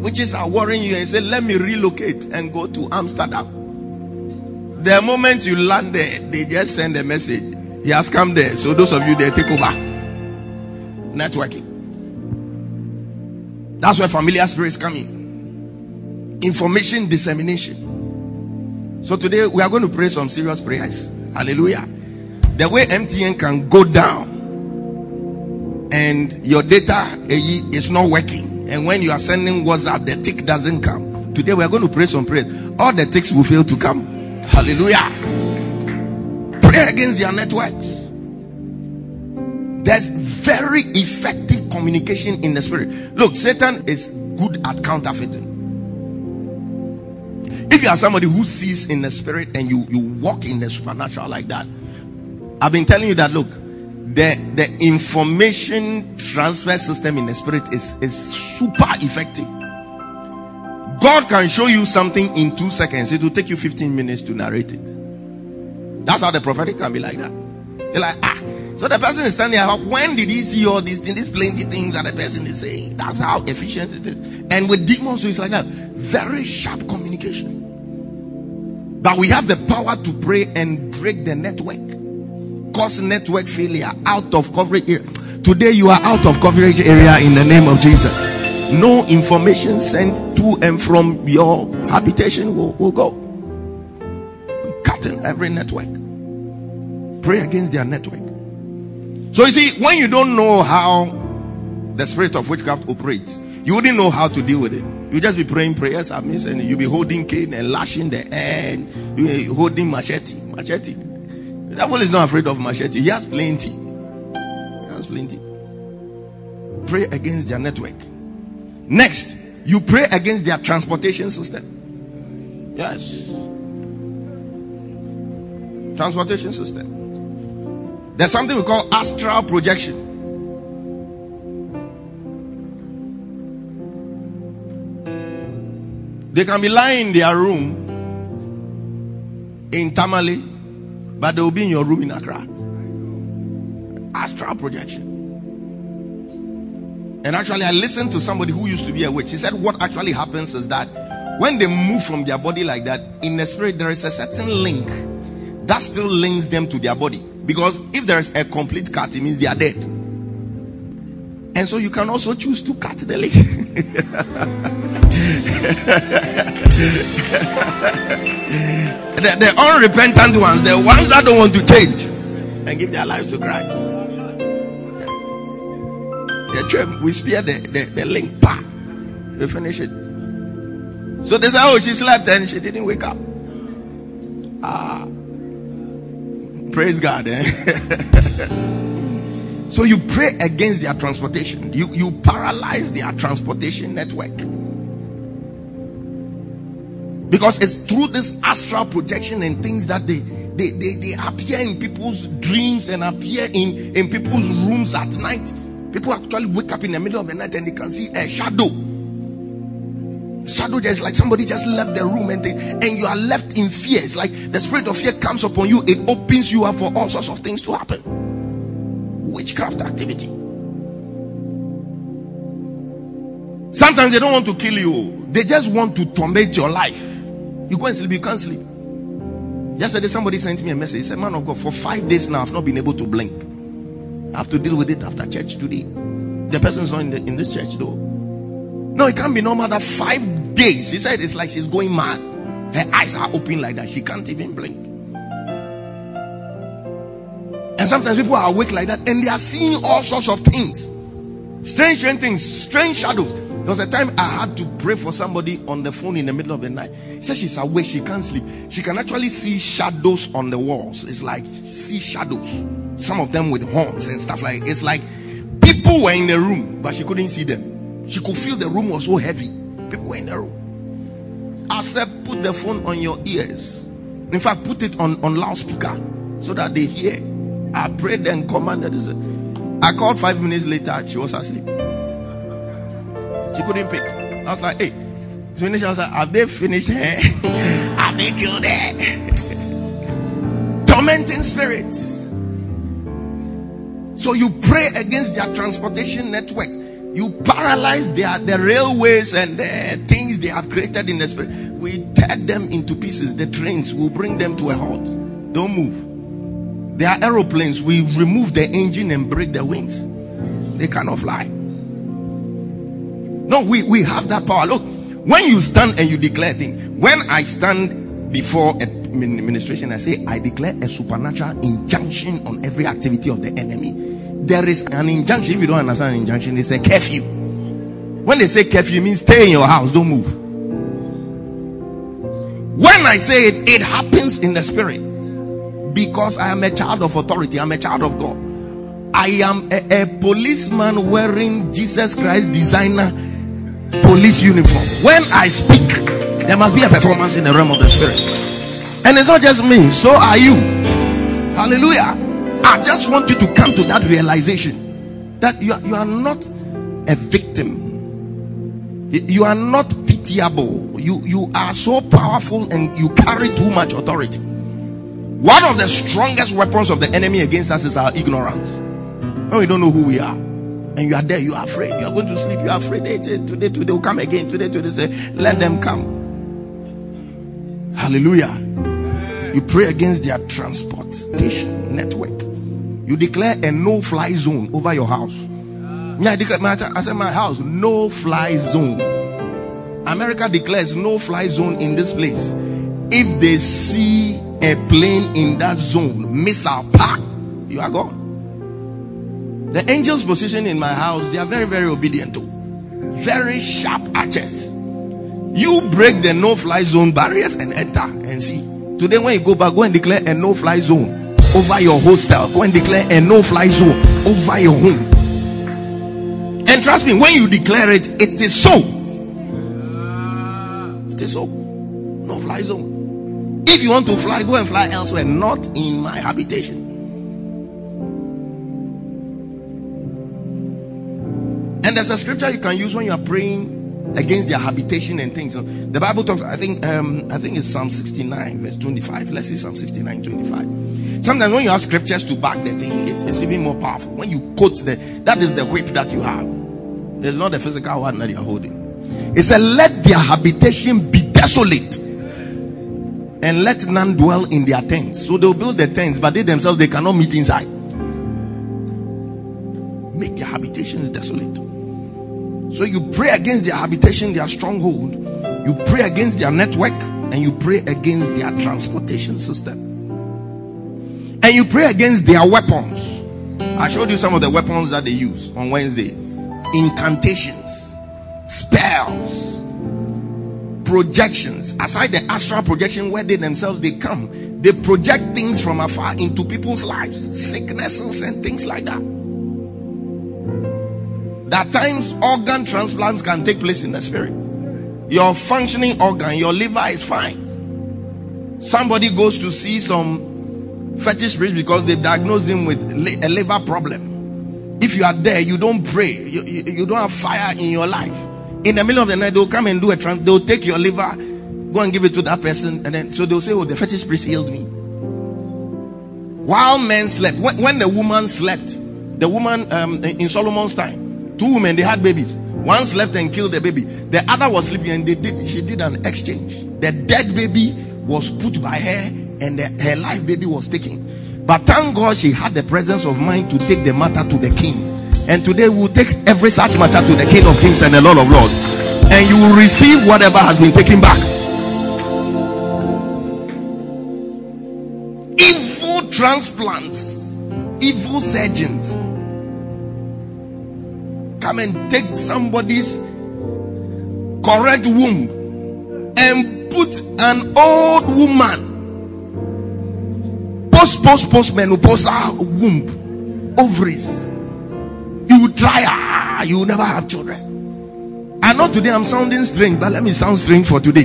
witches are worrying you, and say, let me relocate and go to Amsterdam. The moment you land there, they just send a message. He has come there. So those of you there take over networking. That's where familiar spirits come in. Information dissemination. So today we are going to pray some serious prayers. Hallelujah. The way MTN can go down and your data eh, is not working, and when you are sending WhatsApp, the tick doesn't come. Today we are going to pray some prayers. All the ticks will fail to come. Hallelujah. Pray against their networks. There's very effective communication in the spirit. Look, Satan is good at counterfeiting. If you are somebody who sees in the spirit and you, you walk in the supernatural like that, I've been telling you that look, the, the information transfer system in the spirit is, is super effective. God can show you something in two seconds. It will take you 15 minutes to narrate it. That's how the prophetic can be like that. You're like, ah, so the person is standing there. When did he see all these things, these plenty things that the person is saying? That's how efficient it is. And with demons, it's like that. Very sharp communication. But we have the power to pray and break the network. Cause network failure out of coverage area. Today you are out of coverage area in the name of Jesus. No information sent to and from your habitation will, will go. In every network. Pray against their network. So you see, when you don't know how the spirit of witchcraft operates, you wouldn't know how to deal with it. You just be praying prayers, I mean, and you be holding cane and lashing the end, you holding machete. Machete. The devil is not afraid of machete. He has plenty. He has plenty. Pray against their network. Next, you pray against their transportation system. Yes. Transportation system. There's something we call astral projection. They can be lying in their room in Tamale, but they will be in your room in Accra. astral projection. And actually, I listened to somebody who used to be a witch. He said, What actually happens is that when they move from their body like that, in the spirit, there is a certain link that still links them to their body. Because if there is a complete cut, it means they are dead. And so you can also choose to cut the link. the, the unrepentant ones, the ones that don't want to change and give their lives to Christ. We spear the, the, the link, pa. We finish it. So they say, oh, she slept and she didn't wake up. Ah. Praise God. Eh? so you pray against their transportation. You, you paralyze their transportation network. Because it's through this astral projection and things that they, they, they, they appear in people's dreams and appear in, in people's rooms at night. People actually wake up in the middle of the night and they can see a shadow. Shadow just like somebody just left the room and they, and you are left in fear. It's like the spirit of fear comes upon you, it opens you up for all sorts of things to happen. Witchcraft activity. Sometimes they don't want to kill you, they just want to torment your life. You go and sleep, you can't sleep. Yesterday, somebody sent me a message. He said, Man of God, for five days now, I've not been able to blink. I have to deal with it after church today. The person's not in, the, in this church though. No, it can't be normal that five days. He said it's like she's going mad. Her eyes are open like that. She can't even blink. And sometimes people are awake like that and they are seeing all sorts of things. Strange, strange things, strange shadows. There was a time I had to pray for somebody on the phone in the middle of the night. He said she's awake, she can't sleep. She can actually see shadows on the walls. It's like see shadows. Some of them with horns and stuff like it's like people were in the room, but she couldn't see them. She could feel the room was so heavy. People in the room. I said, put the phone on your ears. In fact, put it on, on loudspeaker so that they hear. I prayed and commanded. I called five minutes later, she was asleep. She couldn't pick. I was like, hey. So I was like, have they finished her? Eh? have they killed her? Tormenting spirits. So you pray against their transportation networks. You paralyze their the railways and the things they have created in the spirit. We tear them into pieces. The trains will bring them to a halt. Don't move. There are aeroplanes. We remove the engine and break the wings. They cannot fly. No, we, we have that power. Look, when you stand and you declare things, when I stand before a administration, I say, I declare a supernatural injunction on every activity of the enemy. There is an injunction. If you don't understand an injunction, it's a curfew. When they say curfew, it means stay in your house, don't move. When I say it, it happens in the spirit. Because I am a child of authority, I'm a child of God. I am a, a policeman wearing Jesus Christ designer police uniform. When I speak, there must be a performance in the realm of the spirit. And it's not just me, so are you. Hallelujah. I just want you to come to that realization that you are, you are not a victim. You are not pitiable. You, you are so powerful and you carry too much authority. One of the strongest weapons of the enemy against us is our ignorance. When we don't know who we are. And you are there, you are afraid. You are going to sleep, you are afraid. Hey, today, today will come again. Today, today, say, let them come. Hallelujah. You pray against their transportation network. You declare a no fly zone over your house. Yeah. I declare, I said, my house, no fly zone. America declares no fly zone in this place. If they see a plane in that zone, missile, pack, you are gone. The angels positioned in my house, they are very, very obedient to. Very sharp archers. You break the no fly zone barriers and enter and see. Today, when you go back, go and declare a no fly zone over your hostel. Go and declare a no fly zone over your home. And trust me, when you declare it, it is so. It is so. No fly zone. If you want to fly, go and fly elsewhere, not in my habitation. And there's a scripture you can use when you are praying against their habitation and things. The Bible talks, I think, um, I think it's Psalm 69, verse 25. Let's see Psalm 69, 25. Sometimes when you have scriptures to back the thing, it's, it's even more powerful. When you quote the, that is the whip that you have. It's not the physical one that you're holding. It said, Let their habitation be desolate and let none dwell in their tents. So they'll build their tents, but they themselves they cannot meet inside. Make their habitations desolate. So you pray against their habitation, their stronghold. You pray against their network, and you pray against their transportation system. And you pray against their weapons. I showed you some of the weapons that they use on Wednesday. Incantations, spells, projections. Aside the astral projection where they themselves they come, they project things from afar into people's lives, sicknesses and things like that. That times organ transplants can take place in the spirit. Your functioning organ, your liver is fine. Somebody goes to see some fetish priest because they've diagnosed him with a liver problem. If you are there, you don't pray, you, you, you don't have fire in your life. In the middle of the night, they'll come and do a trans, they'll take your liver, go and give it to that person, and then so they'll say, Oh, the fetish priest healed me. While men slept, when, when the woman slept, the woman um, in Solomon's time, Two women, they had babies. One slept and killed the baby. The other was sleeping and they did, she did an exchange. The dead baby was put by her and the, her life baby was taken. But thank God she had the presence of mind to take the matter to the king. And today we'll take every such matter to the king of kings and the lord of lords. And you will receive whatever has been taken back. Evil transplants, evil surgeons come and take somebody's correct womb and put an old woman post post post menopausal womb ovaries you will try ah, you will never have children I know today I'm sounding strange, but let me sound strange for today.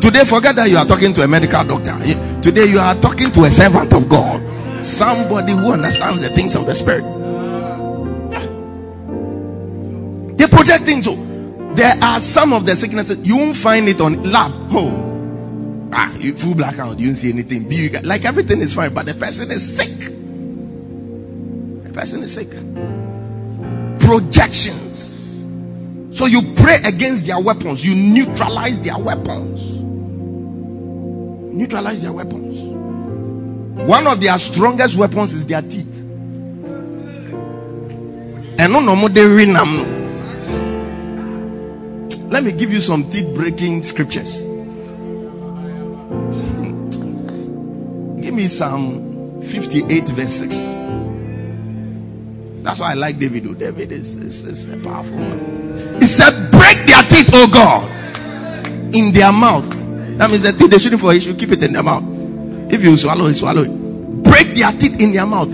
Today, forget that you are talking to a medical doctor. Today, you are talking to a servant of God, somebody who understands the things of the spirit. They project things. So there are some of the sicknesses you won't find it on lab. Oh, ah, you full blackout, you don't see anything. Be like everything is fine, but the person is sick. The person is sick. Projections. So you pray against their weapons, you neutralize their weapons. Neutralize their weapons. One of their strongest weapons is their teeth. And no no more they let me give you some teeth breaking scriptures. Me Psalm 58, verse 6. That's why I like David. David is, is, is a powerful man. He said, Break their teeth, oh God, in their mouth. That means the teeth they shouldn't for, he should keep it in their mouth. If you swallow it, swallow it. Break their teeth in their mouth.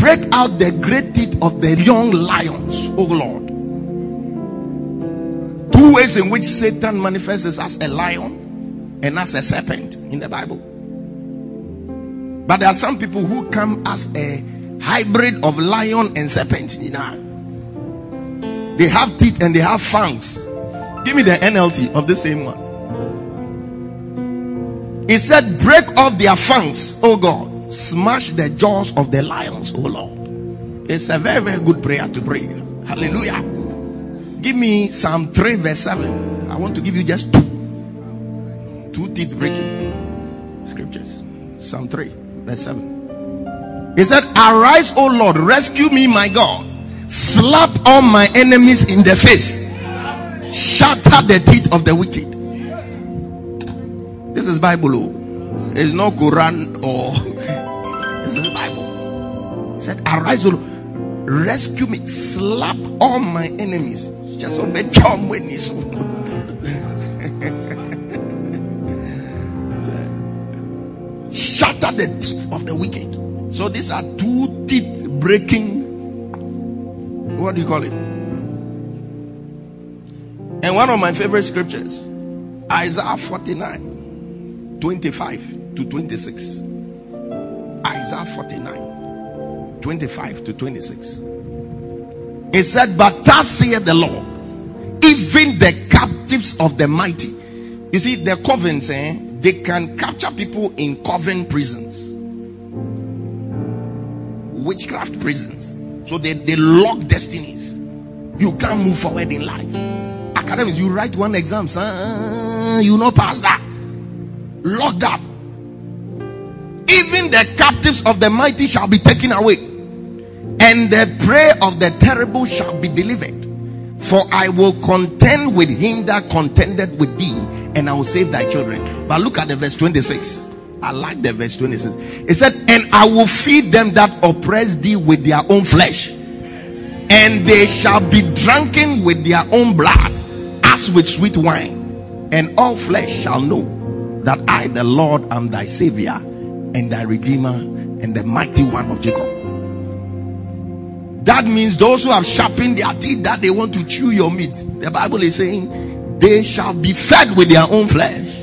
Break out the great teeth of the young lions, oh Lord two ways in which Satan manifests as a lion and as a serpent in the Bible. But there are some people who come as a hybrid of lion and serpent. You know, they have teeth and they have fangs. Give me the NLT of the same one. He said, Break off their fangs, oh God, smash the jaws of the lions, oh Lord. It's a very, very good prayer to pray. Hallelujah. Give me Psalm 3, verse 7. I want to give you just two. Two teeth breaking scriptures. Psalm 3, verse 7. He said, Arise, O Lord, rescue me, my God. Slap all my enemies in the face. Shatter the teeth of the wicked. This is Bible. Oh. It's not Quran or this is Bible. He said, Arise, O Lord, rescue me. Slap all my enemies just on the charm when he's shatter the teeth of the wicked. So these are two teeth breaking. What do you call it? And one of my favorite scriptures, Isaiah 49, 25 to 26. Isaiah 49, 25 to 26. He said, But thus saith the Lord, even the captives of the mighty. You see, the covens, eh, they can capture people in coven prisons. Witchcraft prisons. So they, they lock destinies. You can't move forward in life. Academics, you write one exam, son, you not pass that. Locked up. Even the captives of the mighty shall be taken away, and the prey of the terrible shall be delivered. For I will contend with him that contended with thee, and I will save thy children. But look at the verse 26. I like the verse 26. It said, And I will feed them that oppress thee with their own flesh, and they shall be drunken with their own blood, as with sweet wine. And all flesh shall know that I, the Lord, am thy Savior and thy Redeemer and the mighty one of Jacob. That means those who have sharpened their teeth that they want to chew your meat. The Bible is saying they shall be fed with their own flesh.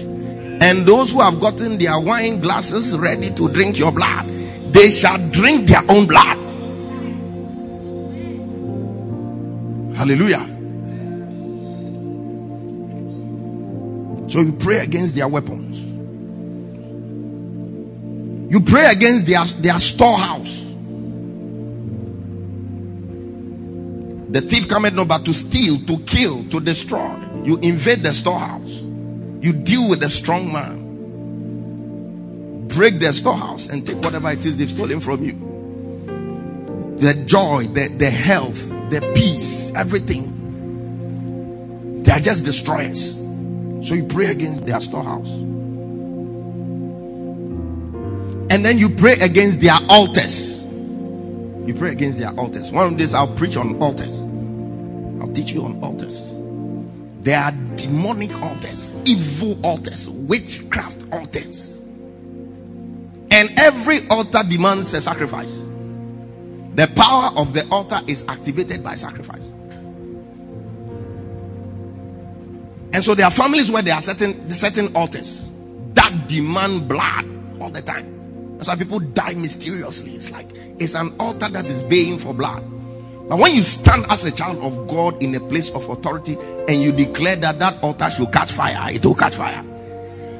And those who have gotten their wine glasses ready to drink your blood, they shall drink their own blood. Hallelujah. So you pray against their weapons. You pray against their, their storehouse. The thief cometh not but to steal, to kill, to destroy. You invade the storehouse. You deal with the strong man. Break their storehouse and take whatever it is they've stolen from you. Their joy, their, the health, their peace, everything. They are just destroyers. So you pray against their storehouse. And then you pray against their altars. You pray against their altars. One of these I'll preach on altars. I'll teach you on altars. There are demonic altars, evil altars, witchcraft altars. And every altar demands a sacrifice. The power of the altar is activated by sacrifice. And so there are families where there are certain certain altars that demand blood all the time. That's why people die mysteriously. It's like it's an altar that is baying for blood. But when you stand as a child of God in a place of authority and you declare that that altar should catch fire, it will catch fire.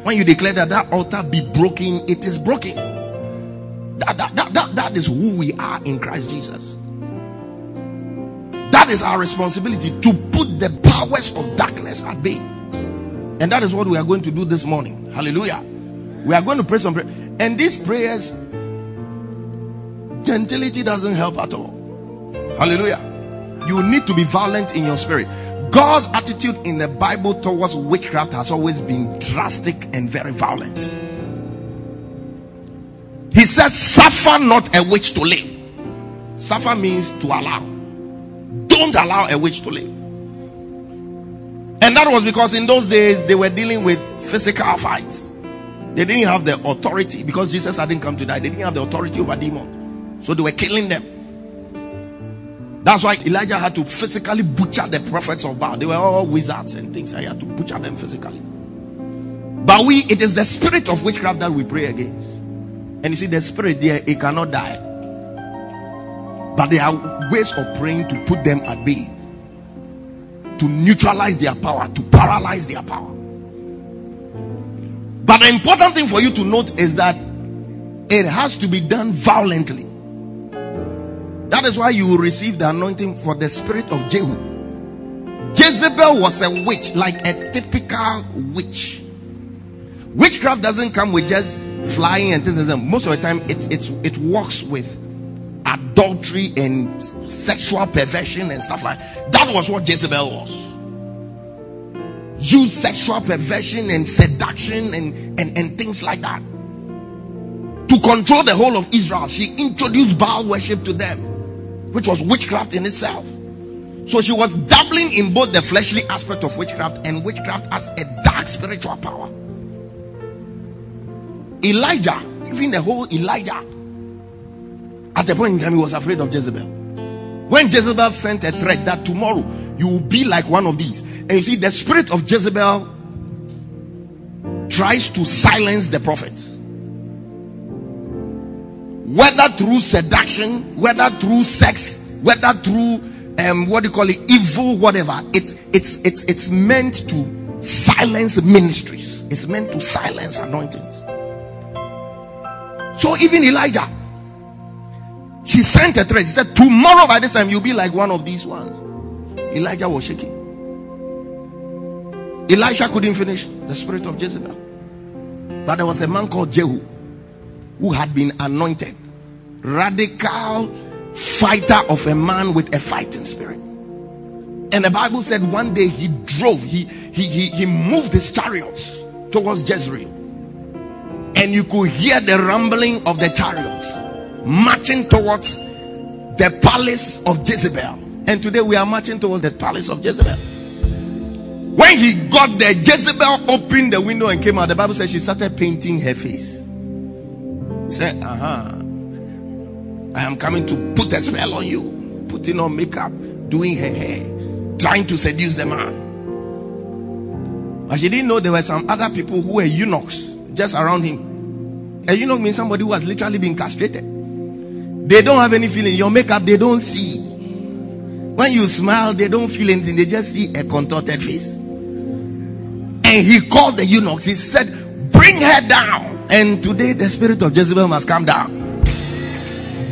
When you declare that that altar be broken, it is broken. That, that, that, that, that is who we are in Christ Jesus. That is our responsibility to put the powers of darkness at bay. And that is what we are going to do this morning. Hallelujah. We are going to pray some prayer. And these prayers, gentility doesn't help at all. Hallelujah. You need to be violent in your spirit. God's attitude in the Bible towards witchcraft has always been drastic and very violent. He says, Suffer not a witch to live. Suffer means to allow. Don't allow a witch to live. And that was because in those days they were dealing with physical fights. They didn't have the authority because Jesus hadn't come to die. They didn't have the authority over demons. So they were killing them. That's why Elijah had to physically butcher the prophets of Baal. They were all wizards and things. He had to butcher them physically. But we, it is the spirit of witchcraft that we pray against. And you see, the spirit there, it cannot die. But there are ways of praying to put them at bay, to neutralize their power, to paralyze their power. But the important thing for you to note is that it has to be done violently. That is why you will receive the anointing for the spirit of Jehu. Jezebel was a witch, like a typical witch. Witchcraft doesn't come with just flying and things. like Most of the time, it, it, it works with adultery and sexual perversion and stuff like that. That was what Jezebel was. Use sexual perversion and seduction and, and, and things like that. To control the whole of Israel, she introduced Baal worship to them, which was witchcraft in itself. So she was dabbling in both the fleshly aspect of witchcraft and witchcraft as a dark spiritual power. Elijah, even the whole Elijah, at the point in time, he was afraid of Jezebel. When Jezebel sent a threat that tomorrow you will be like one of these, and you see, the spirit of Jezebel tries to silence the prophet, whether through seduction, whether through sex, whether through um, what do you call it, evil, whatever. It it's it's it's meant to silence ministries. It's meant to silence anointings. So even Elijah, She sent a threat. She said, Tomorrow by this time, you'll be like one of these ones. Elijah was shaking. Elisha couldn't finish the spirit of Jezebel. But there was a man called Jehu who had been anointed. Radical fighter of a man with a fighting spirit. And the Bible said one day he drove, he he he, he moved his chariots towards Jezreel. And you could hear the rumbling of the chariots marching towards the palace of Jezebel. And today we are marching towards the palace of Jezebel. When he got there, Jezebel opened the window and came out. The Bible says she started painting her face. Said, uh huh. I am coming to put a spell on you. Putting on makeup, doing her hair, trying to seduce the man. But she didn't know there were some other people who were eunuchs just around him. A eunuch means somebody who has literally been castrated. They don't have any feeling. Your makeup, they don't see. When you smile, they don't feel anything. They just see a contorted face. And he called the eunuchs. He said, Bring her down. And today the spirit of Jezebel must come down.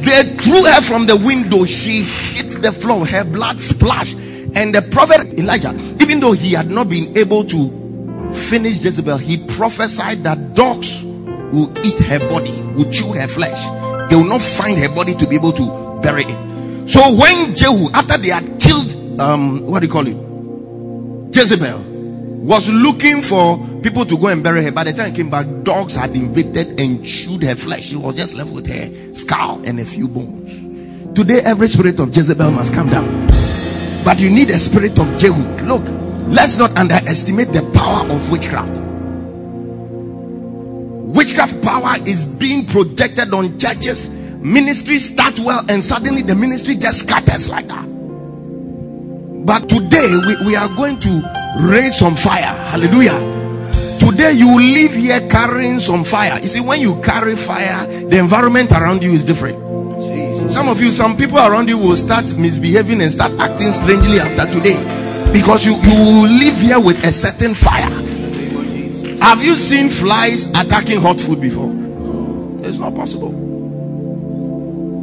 They threw her from the window. She hit the floor. Her blood splashed. And the prophet Elijah, even though he had not been able to finish Jezebel, he prophesied that dogs will eat her body, will chew her flesh. They will not find her body to be able to bury it. So when Jehu, after they had killed, um, what do you call it? Jezebel, was looking for people to go and bury her. By the time he came back, dogs had invaded and chewed her flesh. She was just left with her skull and a few bones. Today, every spirit of Jezebel must come down. But you need a spirit of Jehu. Look, let's not underestimate the power of witchcraft. Witchcraft power is being projected on churches. Ministries start well, and suddenly the ministry just scatters like that. But today we, we are going to raise some fire. Hallelujah. Today you live here carrying some fire. You see, when you carry fire, the environment around you is different. Some of you, some people around you will start misbehaving and start acting strangely after today because you, you will live here with a certain fire. Have you seen flies attacking hot food before? It's not possible.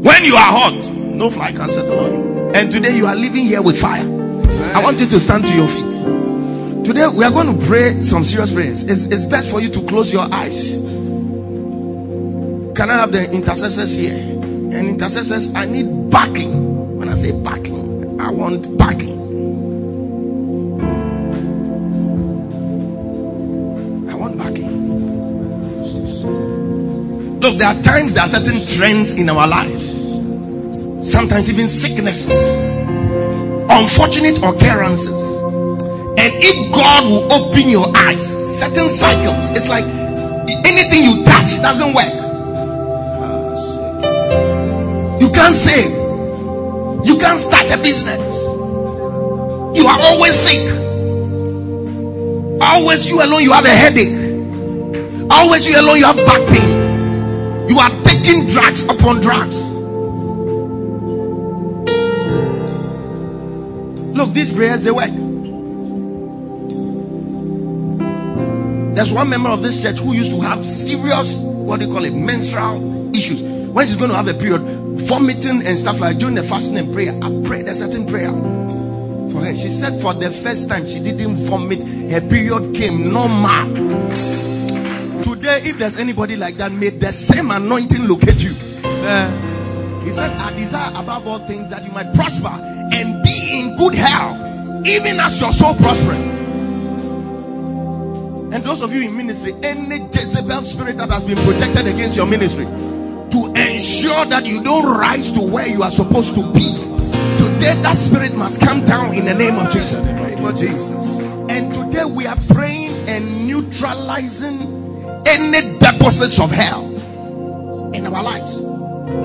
When you are hot, no fly can settle on you. And today you are living here with fire. I want you to stand to your feet. Today we are going to pray some serious prayers. It's, it's best for you to close your eyes. Can I have the intercessors here? And intercessors, I need backing. When I say backing, I want backing. I want backing. Look, there are times there are certain trends in our lives. Sometimes even sicknesses, unfortunate occurrences. And if God will open your eyes, certain cycles, it's like anything you touch doesn't work. You can't save. You can't start a business. You are always sick. Always you alone, you have a headache. Always you alone, you have back pain. You are taking drugs upon drugs. Look, these prayers they work. There's one member of this church who used to have serious, what do you call it, menstrual issues. When she's going to have a period, vomiting and stuff like during the fasting and prayer, I prayed a certain prayer for her. She said for the first time she didn't vomit, her period came normal. Today, if there's anybody like that, may the same anointing locate you. He said, I desire above all things that you might prosper and be in good health, even as your soul prospers. And those of you in ministry, any Jezebel spirit that has been protected against your ministry, to ensure that you don't rise to where you are supposed to be. Today, that spirit must come down in the name of Jesus. name of Jesus. And today we are praying and neutralizing any deposits of hell in our lives.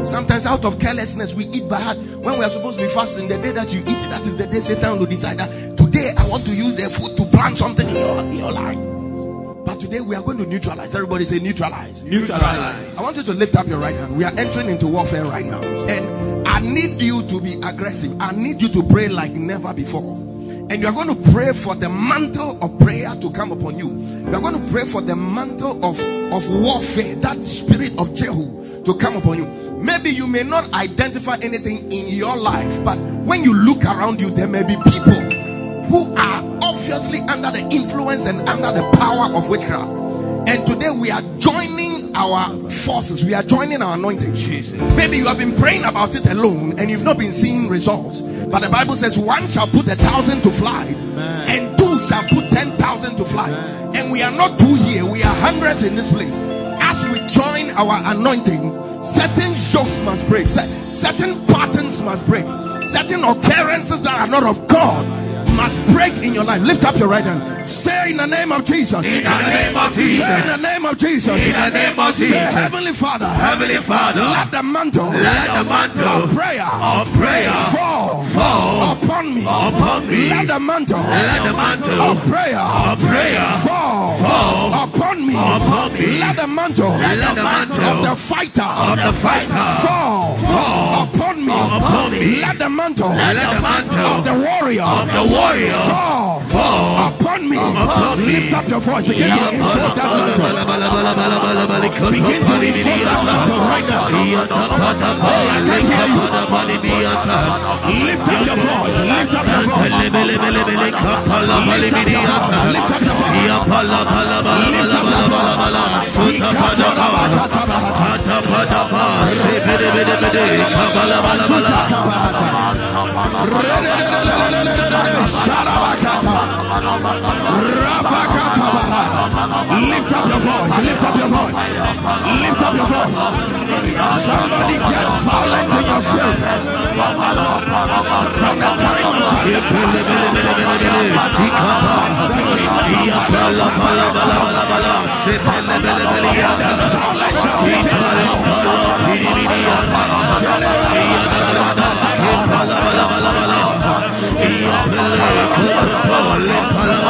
Sometimes, out of carelessness, we eat by heart. When we are supposed to be fasting, the day that you eat, that is the day Satan will decide that today I want to use the food to plant something in your, in your life. But today we are going to neutralize. Everybody say neutralize. Neutralize. I want you to lift up your right hand. We are entering into warfare right now. And I need you to be aggressive. I need you to pray like never before. And you are going to pray for the mantle of prayer to come upon you. You are going to pray for the mantle of, of warfare, that spirit of Jehu to come upon you. Maybe you may not identify anything in your life, but when you look around you, there may be people who are obviously under the influence and under the power of witchcraft. And today we are joining our forces, we are joining our anointing. Jesus. Maybe you have been praying about it alone and you've not been seeing results. But the Bible says, one shall put a thousand to flight, and two shall put ten thousand to flight. And we are not two here, we are hundreds in this place. As we join our anointing, certain yokes must break, certain patterns must break, certain occurrences that are not of God must break in your life. Lift up your right hand. Say in the name of Jesus. In the name of Say in the Jesus. name of Jesus. In the name of Say, Jesus. Heavenly Father. Heavenly Father. Let the mantle Let the mantle of prayer of prayer fall, fall upon me. upon me. Let the mantle Let the mantle of prayer of prayer fall, fall upon me. upon me. Let the mantle Let the mantle of the fighter of the fighter fall, fall upon me. upon me. Let the mantle Let the mantle of the warrior of the warrior fall, fall Lift up your voice. Begin to enfold that. Begin to enfold that right now. I can hear you. Lift up your voice. Lift up your voice. Lift up your voice. Lift up your voice. Lift up your voice. Lift up your voice, lift up your voice, lift up your voice. Somebody get silent in your spirit. The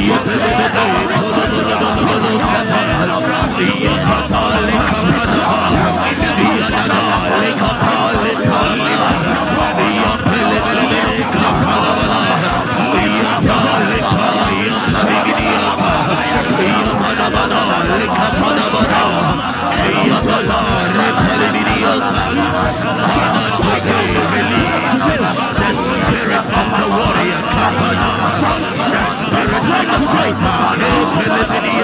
Yeah. Military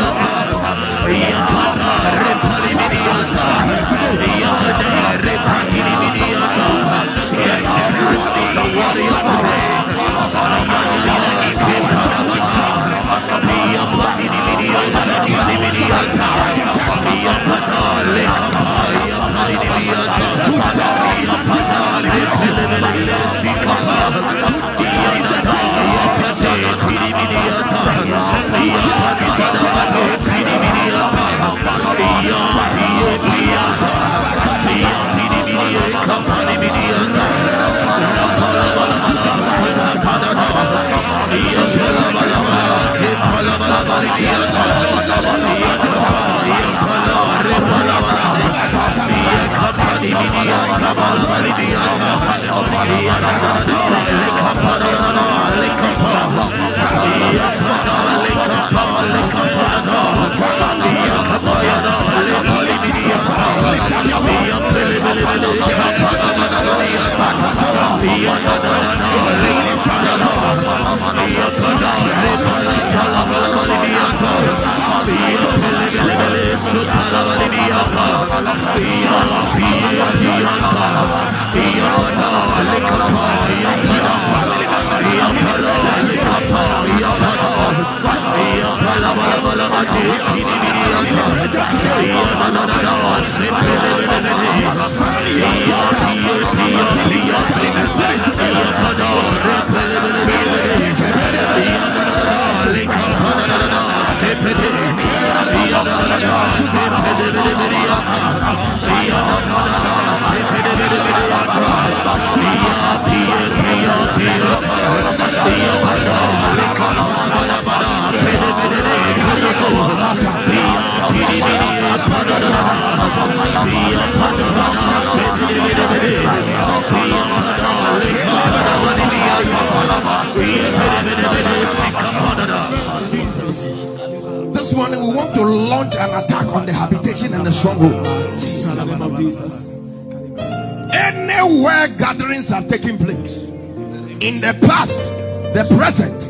Be Take be a this morning we want to launch an attack on the habitation and the stronghold. Anywhere gatherings are taking place, in the past, the present,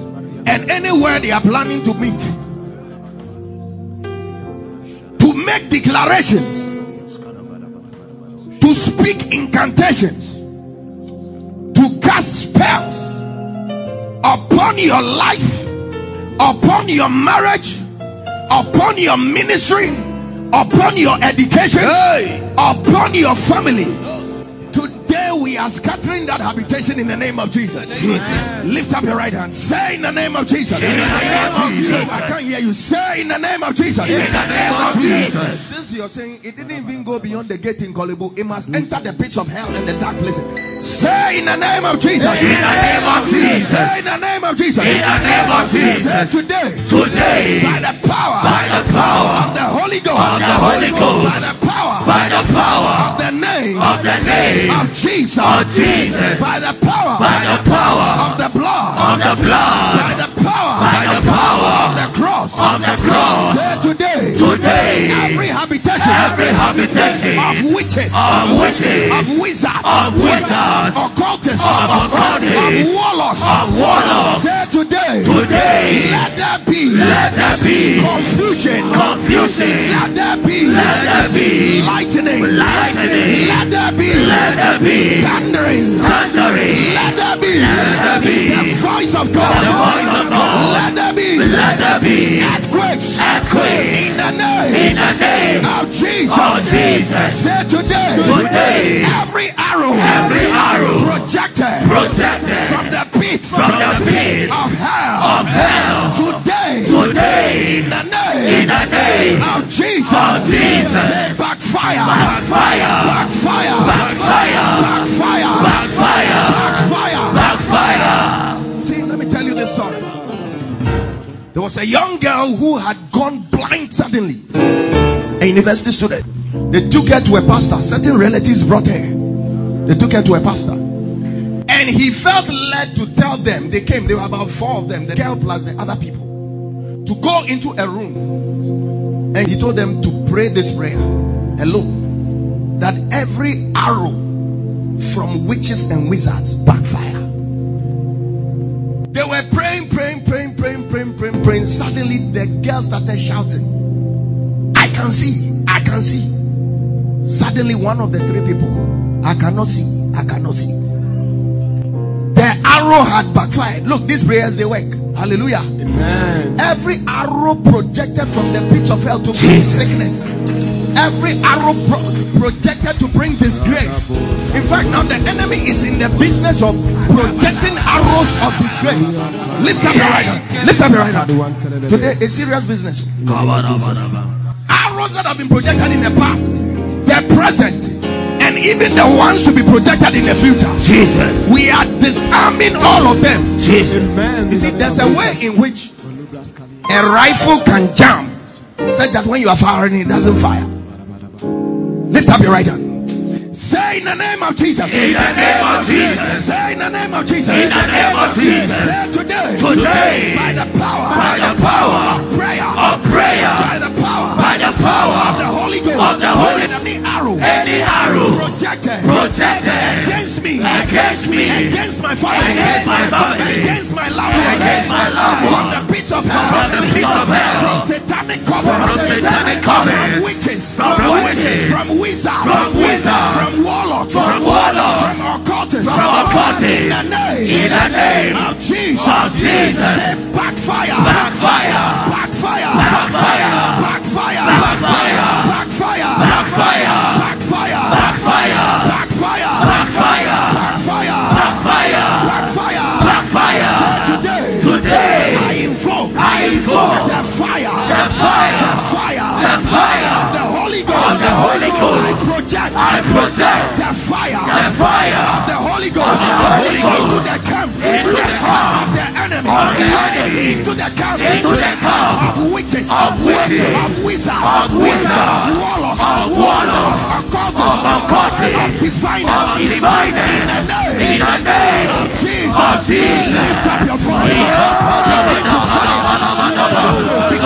and anywhere they are planning to meet, to make declarations, to speak incantations, to cast spells upon your life, upon your marriage, upon your ministry, upon your education, upon your family. Today are scattering that habitation in the name of Jesus. Lift up your right hand. Say in the name of Jesus. In the name of Jesus. I can't hear you. Say in the name of Jesus. In the name of Jesus. Since you're saying it didn't even go beyond the gate in Kolibu, it must enter the pits of hell and the dark places. Say in the name of Jesus. In the name of Jesus. Say in the name of Jesus. In the name of Say Jesus. today. Today, By the power by the power of the Holy Ghost. of the Holy Ghost, By the power by the power of the name of the name of Jesus. Of Jesus, By the power by the power of the blood. of the blood, By the power by the power of the cross. of the cross. Say today. Today, Every habitation every habitation of witches, of witches, of wizards, of wizards, occultists, of occultists, of warlocks, of warlocks, Say today. today, Let there be let there be confusion. confusion, Let there be let there be lightning. lightning, Let there be let there be thundering. thundering, Let there be there be the voice of God. the voice of God. Let there be let there be earthquakes. earthquake In the name in the name of Jesus. of Jesus. Say today. Today, Every arrow. every arrow projected protected from the pits from the pits of hell. of hell. Today. Today, In the in name the name of Jesus. of Jesus. Say backfire. Backfire, Backfire. backfire, Backfire. backfire, Backfire. backfire. See, let me tell you this story. There was a young girl who had gone blind suddenly. A university student. They took her to a pastor. Certain relatives brought her. They took her to a pastor. And he felt led to tell them. They came. There were about four of them. The girl plus the other people. To go into a room. And he told them to pray this prayer alone. That every arrow from witches and wizards backfire. They were praying, praying, praying, praying, praying, praying, praying. Suddenly, the girl started shouting, I can see, I can see. Suddenly, one of the three people, I cannot see, I cannot see. The arrow had backfired. Look, these prayers they work. Hallelujah. Amen. Every arrow projected from the pits of hell to bring sickness. Every arrow pro- projected to bring disgrace. In fact, now the enemy is in the business of projecting arrows of disgrace. Lift up your right hand. Lift up your right hand. Today, a serious business. Arrows that have been projected in the past, the present, and even the ones to be projected in the future. Jesus, We are disarming all of them. Jesus, You see, there's a way in which a rifle can jump such that when you are firing, it doesn't fire. Lift up your right hand. Say in the name of Jesus. in the name of Jesus, Say in the name of Jesus. in the name of Jesus. Say today. Today, By the power. by the power of prayer. of prayer, By the power. By the power of the Holy Ghost. of the Holy- Ghost. Any arrow. any arrow Projected. projected Against me. against me, Against my family. Against my family. Against my loved ones. Against my loved From the pits of hell. From the pits of hell. From satanic coven. From satanic coven. From witches. From witches. From wizards. From wizards. From warlocks. From warlocks. From occultists. From occultists. In the name. in the name of Jesus. of Jesus. Backfire. backfire, Backfire. Backfire. Backfire. Backfire. Backfire. backfire, Backfire. backfire, Backfire. backfire, Backfire. backfire. Today. Today, I invoke. I invoke the fire. the fire, fire. the fire of the Holy Ghost. the Holy Ghost. I project. I project the fire. the fire the Holy Ghost. the Holy Ghost. Into the camp. Into the camp of the enemy. of the enemy. Into the camp. Into the camp of witches. of witches. Of wizards. Of wizards. Of warlocks. Of warlocks. Of divine of divine in the name in the name of Jesus. of Jesus. Lift up your voice. Begin to fire. Begin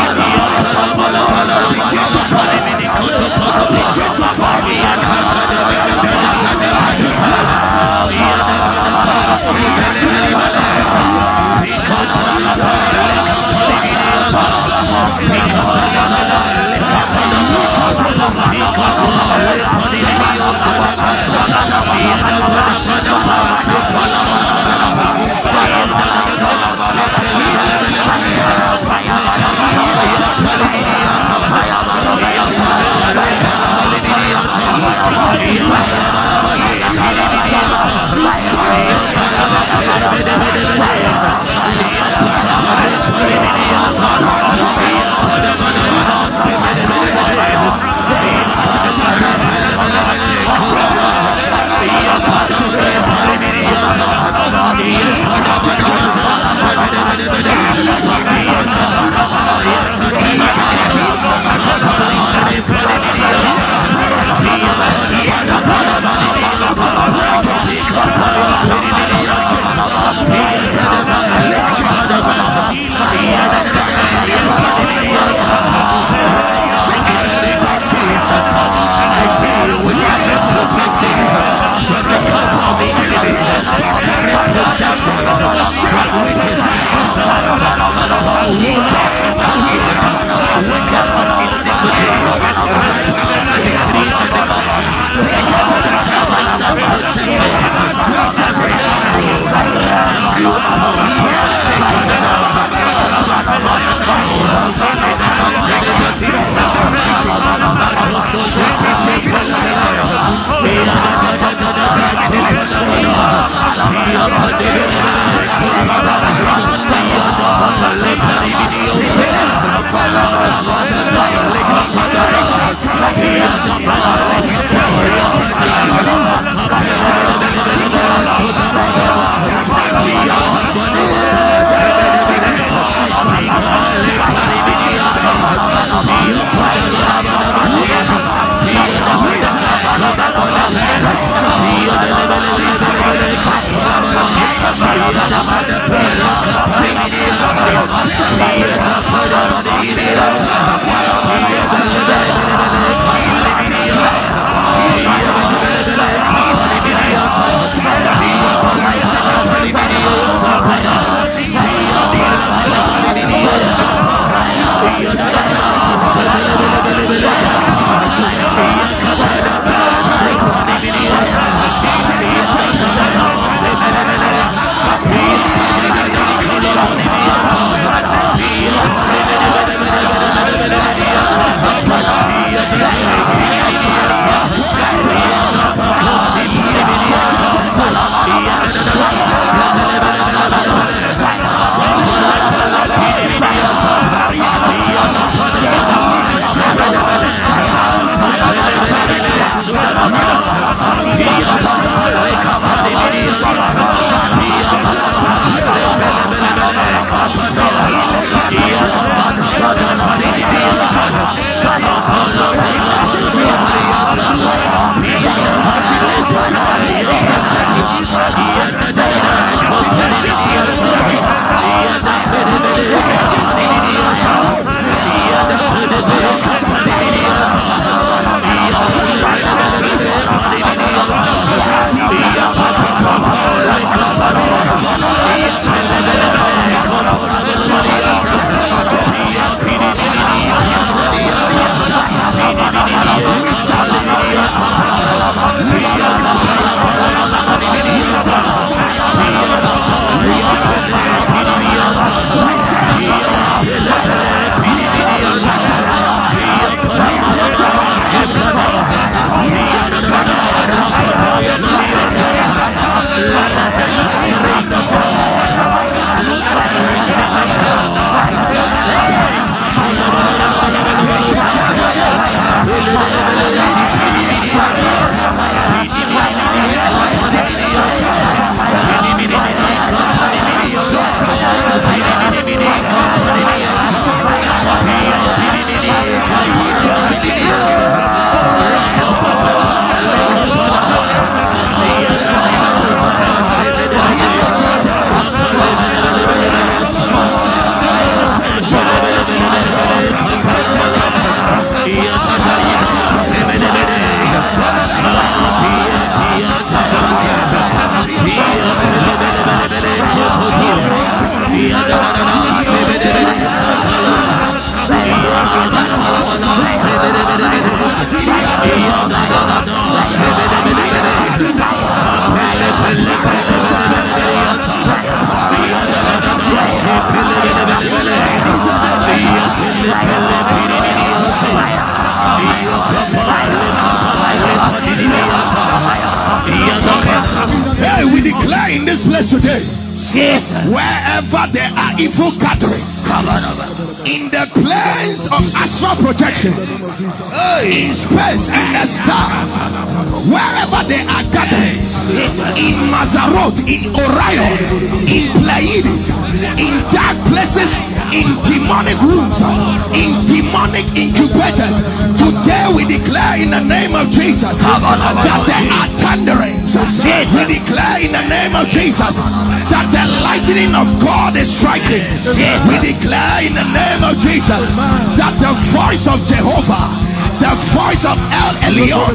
El Elyon,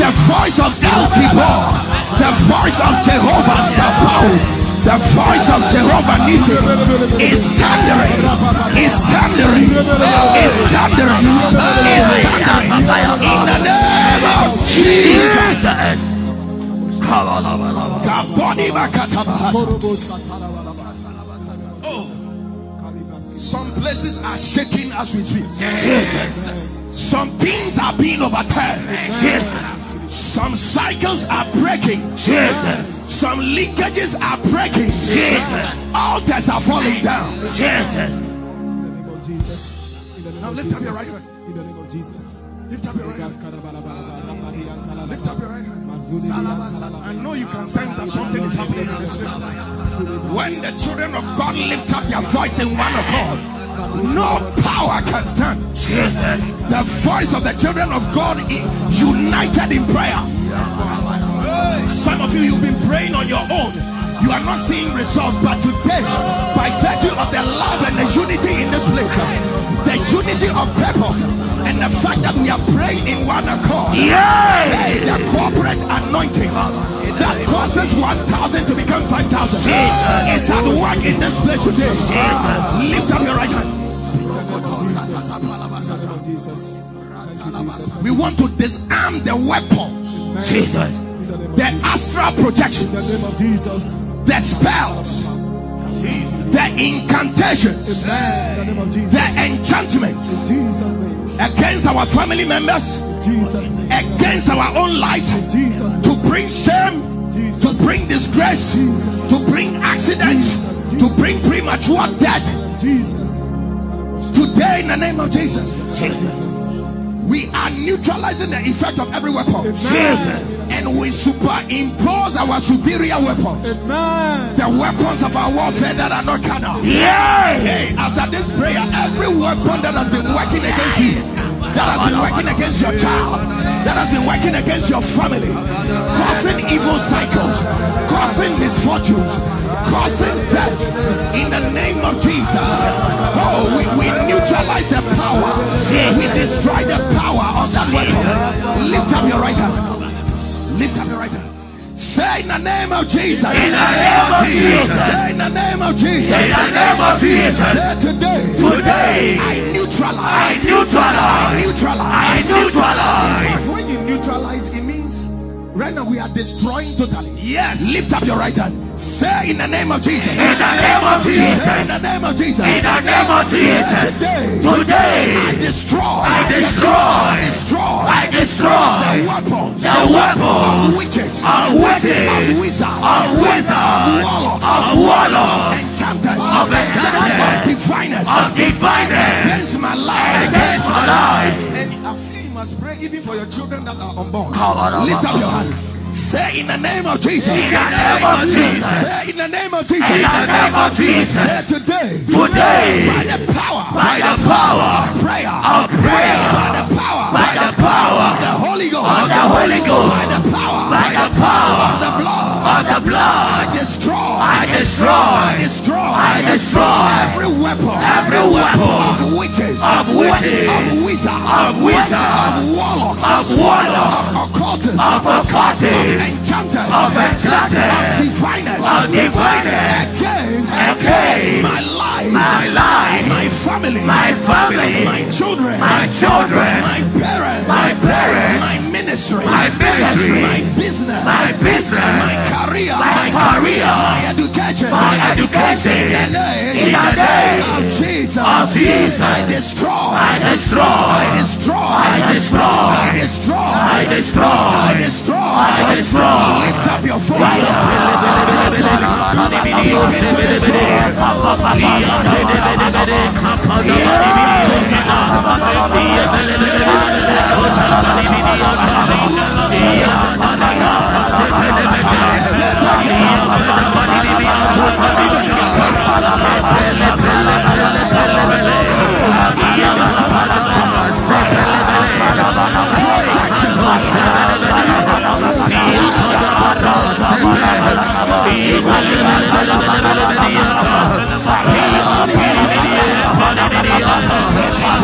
the voice of El Gibor, the voice of Jehovah Sabaoth, the voice of Jehovah Nissi is thundering, is thundering, is thundering, is thundering in the name of Jesus. Jesus. Come on over. over. Kaboni Makatabaha. Oh, some places are shaking as we speak. Some things are being overturned. Jesus. Some cycles are breaking. Jesus. Some leakages are breaking. Jesus. Altars are falling down. Jesus. Now lift up your right hand. In the name of Jesus. Lift up your right hand. Lift up your right hand. I know you can sense that something is happening in the spirit. When the children of God lift up their voice in one accord, no power can stand. Jesus. The voice of the children of God is united in prayer. Some of you, you've been praying on your own. You are not seeing results, but today, by virtue of the love and the unity in this place, the unity of purpose, and the fact that we are praying in one accord, hey, the corporate anointing that causes 1,000 to become 5,000 is at work in this place today. Lift up your right hand. We want to disarm the weapons, Jesus. The name of the Jesus. astral projection, the name of Jesus. the spells, the incantations, the name of Jesus. the enchantments In Jesus' name. against our family members, In Jesus' name. against our own lives, In Jesus' name. to bring shame, to bring disgrace, to bring accidents, to bring premature death. Jesus. Today, in the name of Jesus, Jesus. we are neutralizing the effect of every weapon Jesus. and we superimpose our superior weapons. Amen. The weapons of our warfare that are not carnal. Yay! Hey, after this prayer, every weapon that has been working against you, that has been working against your child, that has been working against your family, causing evil cycles, causing misfortunes, causing death, in the name of Jesus. Oh, we, we neutralize the power, we destroy the power of that weapon. Lift up your right hand. Lift up your right hand. Say in the name of Jesus. In the name of Jesus. Say in the name of Jesus. In the name of Jesus. Say today. Today. I neutralize. I neutralize. neutralize. I neutralize. When you neutralize, right now we are destroying totally. Yes. Lift up your right hand. Say in the name of Jesus. In the name of Say in the name of Jesus. In the name of Jesus. Today. Today. I destroy. I destroy. I destroy. I destroy the weapons. the weapons of witches. of witches, Of wizards. of wizards, Of warlocks. of warlocks, Enchanters. of enchanters, Of diviners. of diviners Against my life. against my life. Must pray even for your children that are unborn. Lift up your hand. Say in the name of Jesus. In the name of Jesus. Say in the name of Jesus. In the name of Jesus. Say today. Today. By the power. By the power of prayer. of prayer, By the power. by the power of the Holy Ghost. of the Holy Ghost, By the power. by the power of the blood. Of the blood, I destroy. I I destroy, destroy. I destroy every weapon. every weapon of witches. of witches, Of wizards. of wizards, Of warlocks. of warlocks, Of occultists. of occultists, enchanters. of enchanters, Of diviners. of diviners, Against against my life. My life, My family. my family, My children. my children, My parents. my parents, My ministry. my ministry, My business. my business, My career. my career, My education. my education. In the name. In the name of Jesus. of Jesus. I destroy. I destroy, I destroy. I destroy, I destroy. I destroy, I destroy. Lift up your voice. Yeah.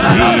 Heal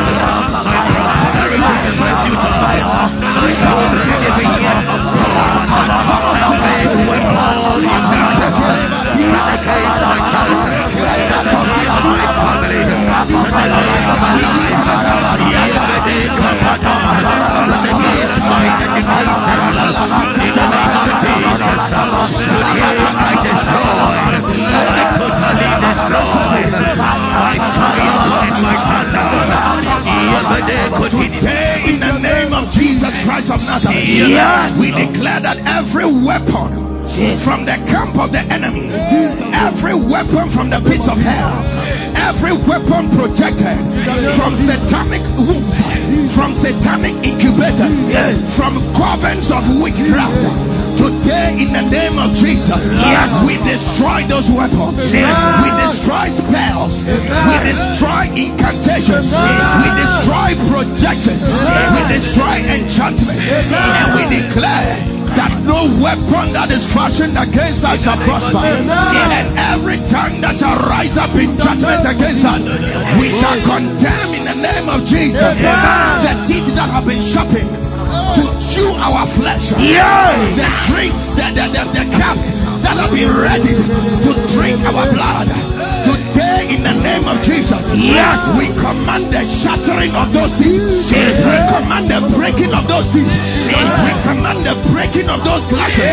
in the name Jesus Christ of Nazareth, we declare that every weapon from the camp of the enemy, every weapon from the pits of hell, every weapon projected from satanic wombs, from satanic incubators, from covens of witchcraft. Today, in the name of Jesus, we destroy those weapons. We destroy spells. We destroy incantations. We destroy projections. We destroy enchantments. And we declare that no weapon that is fashioned against us shall prosper. And every tongue that shall rise up in judgment against us, we shall condemn in the name of Jesus the teeth that have been sharpened chew our flesh. The drinks, the, the, the, the cups that have been ready to drink our blood. Today, in the name of Jesus, yes, we command the shattering of those things. We command the breaking of those things. We command the breaking of those glasses.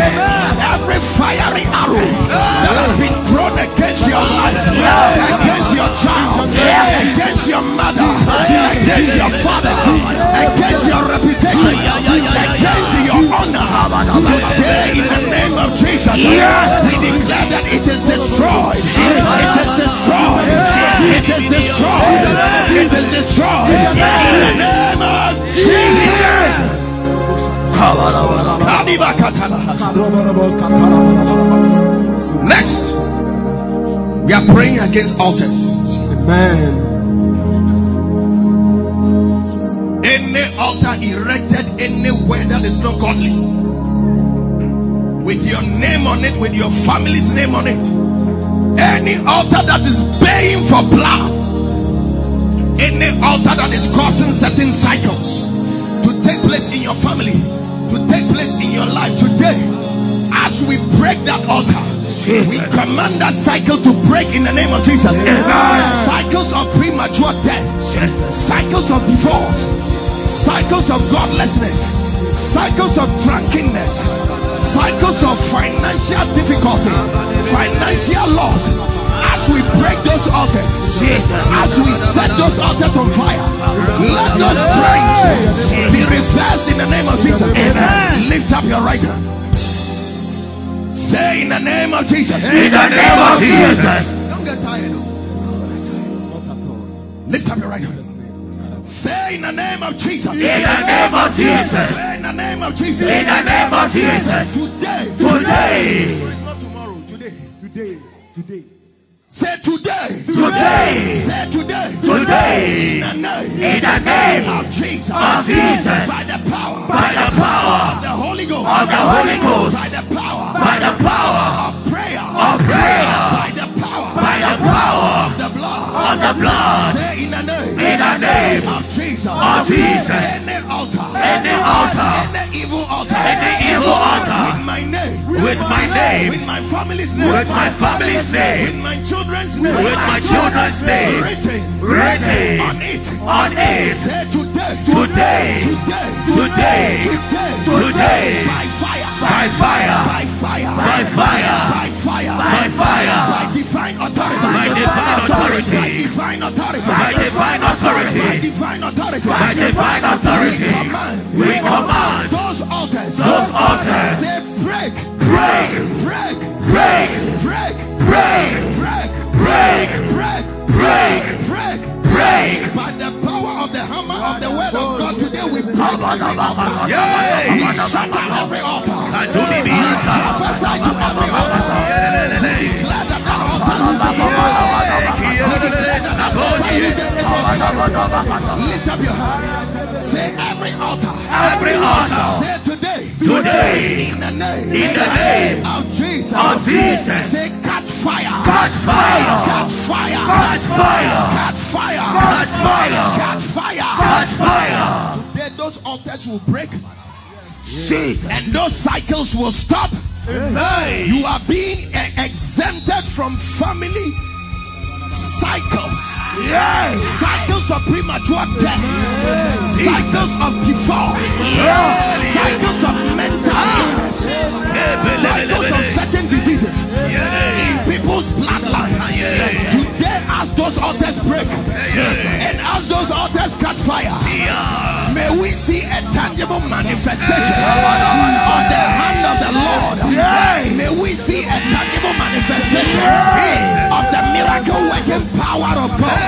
Every fiery arrow that has been thrown against your life, against your child, against your mother, Next, we are praying against altars. Amen. Any altar erected anywhere that is not godly, with your name on it, with your family's name on it, any altar that is paying for blood, any altar that is causing certain cycles to take place in your family, to take place in your life today, as we break that altar. We command that cycle to break in the name of Jesus. Cycles of premature death, cycles of divorce, cycles of godlessness, cycles of drunkenness, cycles of financial difficulty, financial loss. As we break those altars, as we set those altars on fire, let those trends be reversed in the name of Jesus. Amen. Lift up your right hand. Say in the name of Jesus. In the name of Jesus. Don't get tired. oh. Lift up your right hand. Say in the name of Jesus. In the name of Jesus. Say in the name of Jesus. In the name of Jesus. Today. Today. Today, today, Say today. Today. Say today. Today. In the name. In the name of Jesus. of Jesus. By the power. By the power of the Holy Ghost. of the Holy Ghost. By the power. By the power of prayer. of prayer. By the power. By the power of the blood. of the blood. Say in the name. In the name of Jesus. of Jesus. Altar. Any altar. Any evil altar. Any evil altar. With my name. With my name. With my family's name. With my family's name With my children's name. With my children's name. Written. On it. on it. Today. Today. Today. Today. Today. Today. By fire. By fire. By fire. By fire. By fire. By fire. By divine authority. By divine authority. By divine authority. By divine authority. By divine authority. By divine authority. We command. Those altars. Those altars. Say break. break, Break. break, Break. break, Break. break, Break. break, Break. break. By the power of the hammer of the word of God today we break every altar. Yay! We shatter every altar. We prophesy to every altar. Lift up your hand. Say every altar. Every altar. Say today. Today. In the name. In the name of Jesus. of Jesus. Say catch fire. Catch fire. Catch fire. Catch fire. Catch fire. Catch fire. Catch fire. Catch fire. Today those altars will break Jesus. and those cycles will stop. You are being exempted from family cycles. Yes. Cycles of premature death. Cycles of divorce. Cycles of mental tangible manifestation of the hand of the Lord. May we see a tangible manifestation of the miracle working power of God.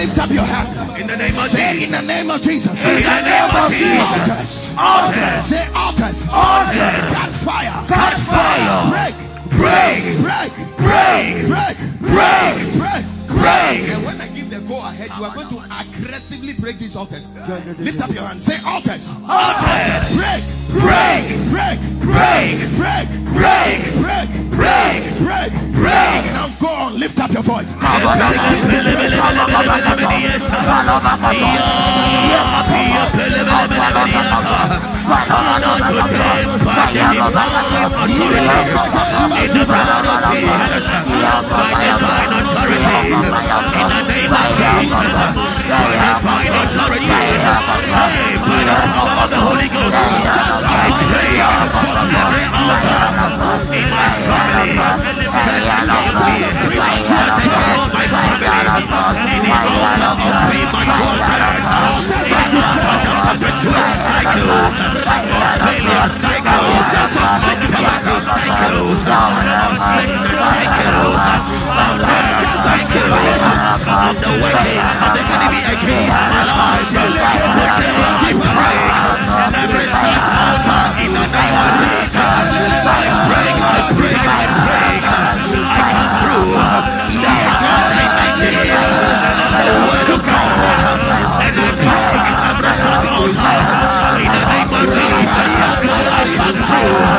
Lift up your hand. In the name of Say Jesus. in the name of Jesus. In the name of Jesus. Altars. Say altars. Altars. Catch fire. Catch fire. Break. Break. Break. Break. Break. Break. Break. Break. And when I give the go ahead, you are going to aggressively break these altars. Lift up your hand. Say altars. Altars. Break. Break. Break. Break. Break. Break. Break. Break. Break. Break. Now go on. Lift up your voice destroyed by the authority and by the power of the Holy Ghost. Just as I pray from every altar in my family, set the Lord be set the Lord my family in the altar of my children perpetual cycles of failure cycles, of psychopathical cycles, of sickness cycles, of radical cycles, of the waking of the enemy AKs, and all you live to kill and keep awake. Fire!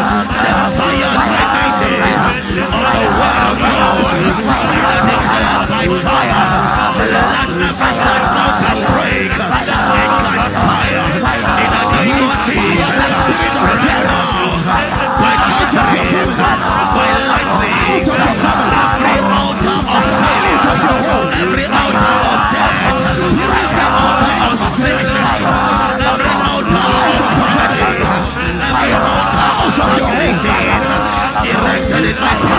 It's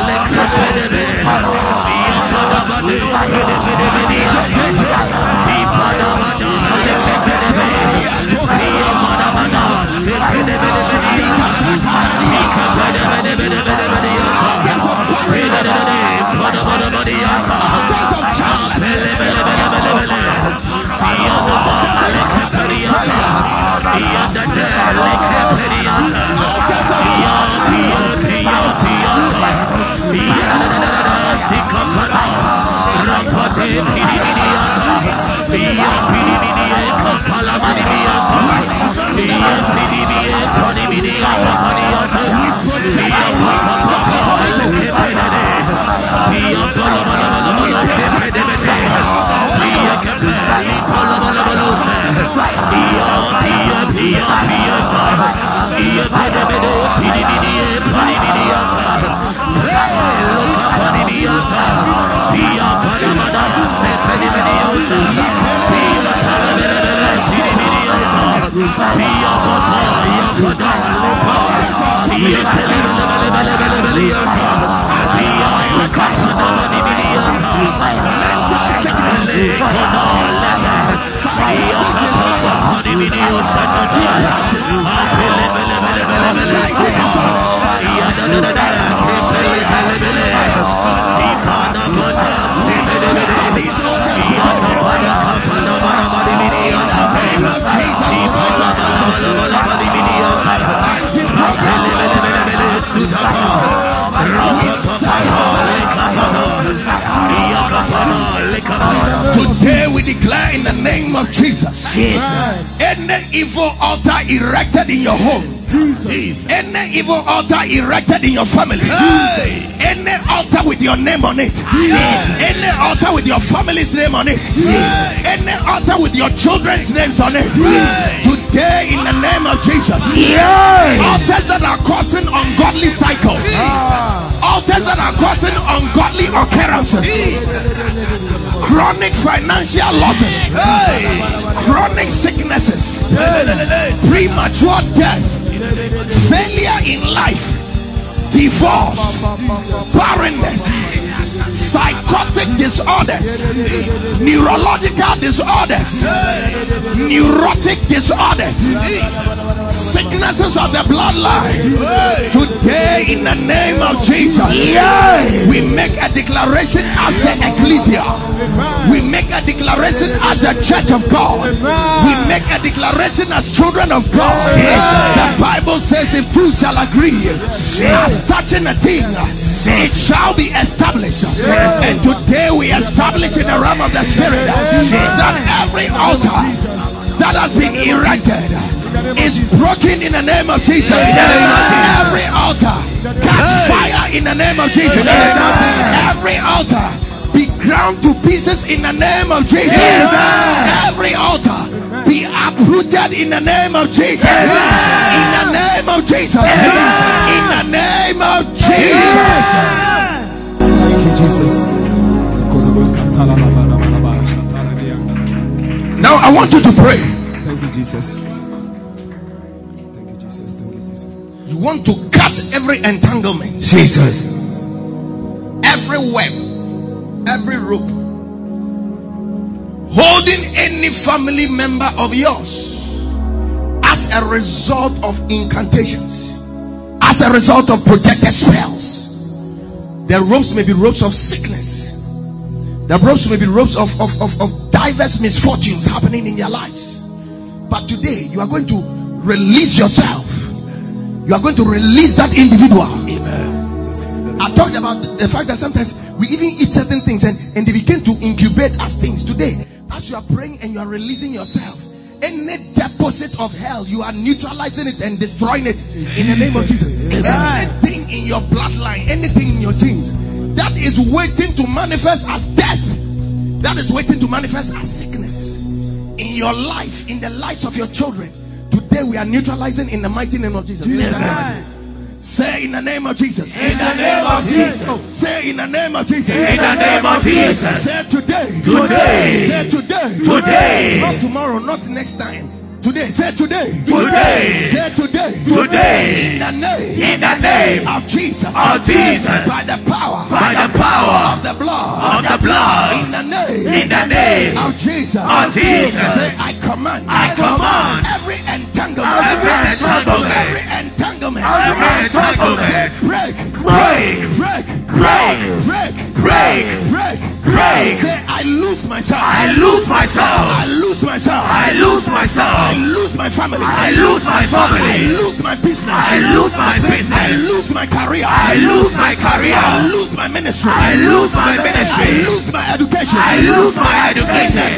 Yeah. Hey! Break. Today we declare in the name of Jesus. Any evil altar erected in your home. Any evil altar erected in your family. Any altar with your name on it. Any altar with your family's name on it. Any altar with your children's names on it. Today in the name of Jesus. Altars that are causing ungodly cycles. Ah. Altars that are causing ungodly occurrences. Chronic financial losses. Chronic sicknesses. Premature death. Failure in life. Divorce. Barrenness. Psychotic disorders. Neurological disorders. Neurotic disorders. Sicknesses of the bloodline. Today, in the name of Jesus, we make a declaration as the ecclesia. We make a declaration as a church of God. We make a declaration as children of God. The Bible says, if two shall agree as touching a thing, it shall be established. And today we establish in the realm of the spirit that every altar that has been erected is broken in the name of Jesus. Every altar catch fire in the name of Jesus. Every altar be ground to pieces in the name of Jesus. Every altar be uprooted in the name of Jesus. In the name of Jesus. Thank you, Jesus. Now I want you to pray. Thank you, Jesus. Thank you, Jesus. Thank you, Jesus. You want to cut every entanglement, Jesus. every web, every rope, holding any family member of yours as a result of incantations, as a result of projected spells. The ropes may be ropes of sickness. The ropes may be ropes of, of, of, of diverse misfortunes happening in their lives. But today you are going to release yourself. You are going to release that individual. I talked about the fact that sometimes we even eat certain things and, and they begin to incubate as things. Today, as you are praying and you are releasing yourself, any deposit of hell, you are neutralizing it and destroying it in the name of Jesus. Anything in your bloodline, anything in your genes that is waiting to manifest as death, that is waiting to manifest as sickness in your life, in the lives of your children. Today we are neutralizing in the mighty name of Jesus. Say in the name of Jesus. In the name of Jesus. Oh, say in the name of Jesus. In the name of Jesus. Say today. Today. Say today. Today. Not tomorrow, not next time. Today. Say today. Today. Say today. Today. In the name. In the name of Jesus. of Jesus. By the power. By the power of the blood. of the blood. In the name. In the name of Jesus. of Jesus. Say I command. I command every entanglement. Every entanglement. Every entanglement. Every entanglement. Break. Break. Break. Break. Break. Break. Break. Break. Say I lose myself. I lose myself. I lose myself. I lose myself. I lose my family. I lose my family. I lose my business. I lose my business. I lose my career. I lose my career. I lose my ministry. I lose my ministry. I lose my education. I lose my education.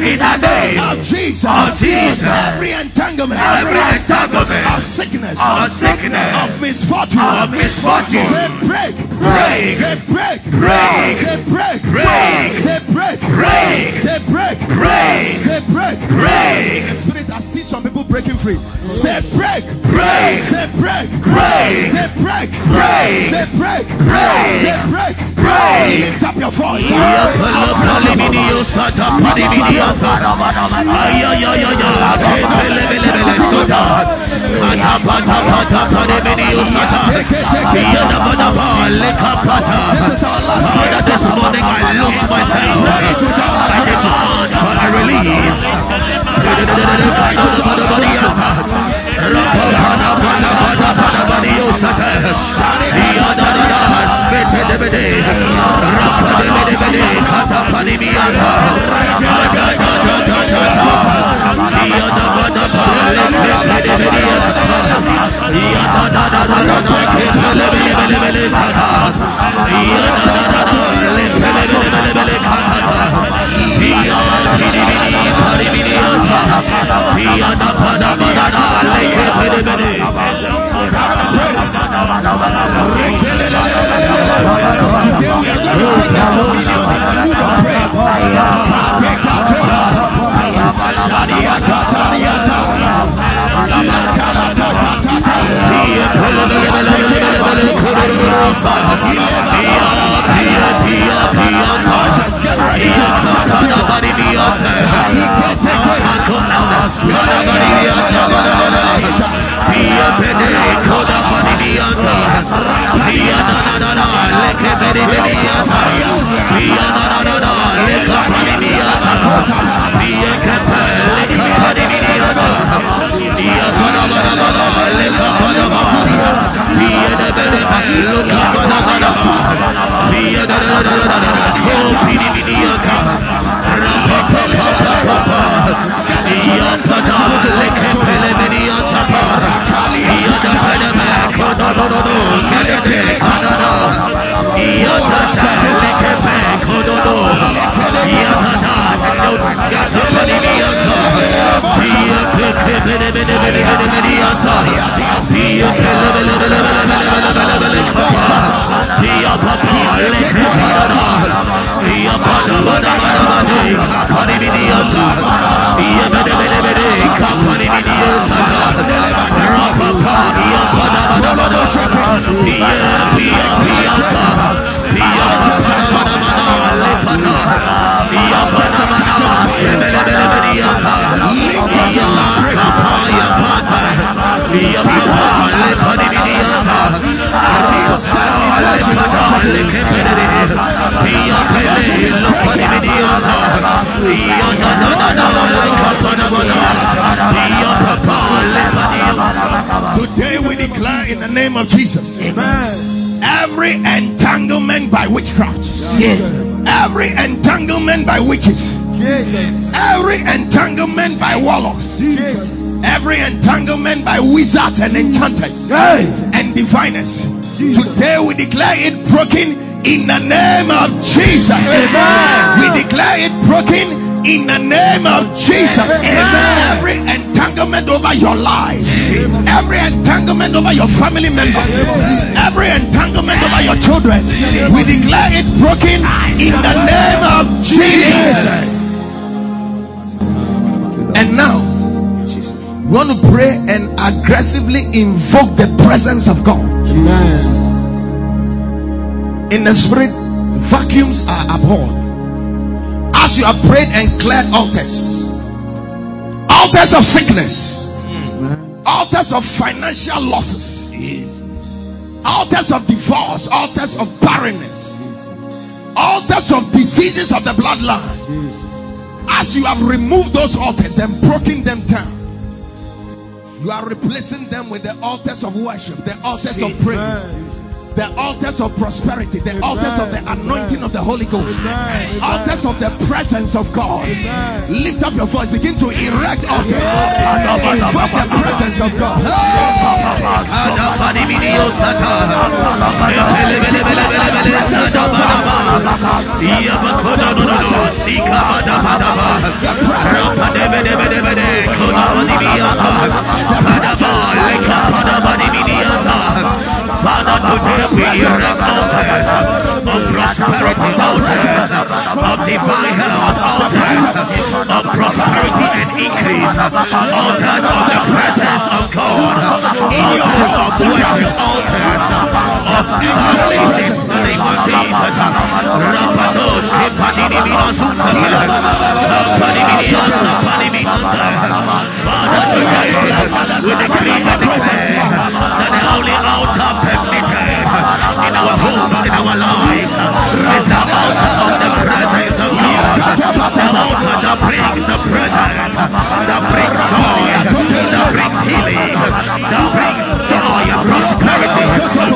In the name of Jesus. of Jesus. Every entanglement. Every entanglement of sickness. of sickness, Of misfortune. of misfortune. Say break. Break. Say break. Break. Say break. Break. Say break. Break. Say break. Break. Say break. Break. The spirit, I see some people breaking free. Say break. Break. Say break. Break. Say break. Break. Say break. Break. Say break. Break. Lift up your voice. This is our last morning I lose myself. I demand Today we are going to. For a Somebody be a yeah. Today we declare in the name of Jesus. Amen Every entanglement by witchcraft. yes. Every entanglement by witches. Every entanglement by warlocks. Every entanglement by wizards and enchanters and diviners. Today we declare it broken in the name of Jesus. Amen. We declare it broken In the name of Jesus, Amen. every entanglement over your life, every entanglement over your family member, every entanglement over your children, we declare it broken in the name of Jesus. We want to pray and aggressively invoke the presence of God. Amen. In the spirit, vacuums are abhorred. As you have prayed and cleared altars, altars of sickness, altars of financial losses, altars of divorce, altars of barrenness, altars of diseases of the bloodline. As you have removed those altars and broken them down, you are replacing them with the altars of worship, the altars of praise, the altars of prosperity, the altars of the anointing of the Holy Ghost, altars of the presence of God. Lift up your voice, begin to erect altars, invoke the presence of God. Father, divine health, of prosperity and increase, altars of the presence of God, altars of worship, altars of salvation. In the name of Minasuta, Kapadini Father, we decree the only altar permitted in our homes, in our lives, is the altar that brings the presence, that brings joy, that brings healing, that brings joy prosperity.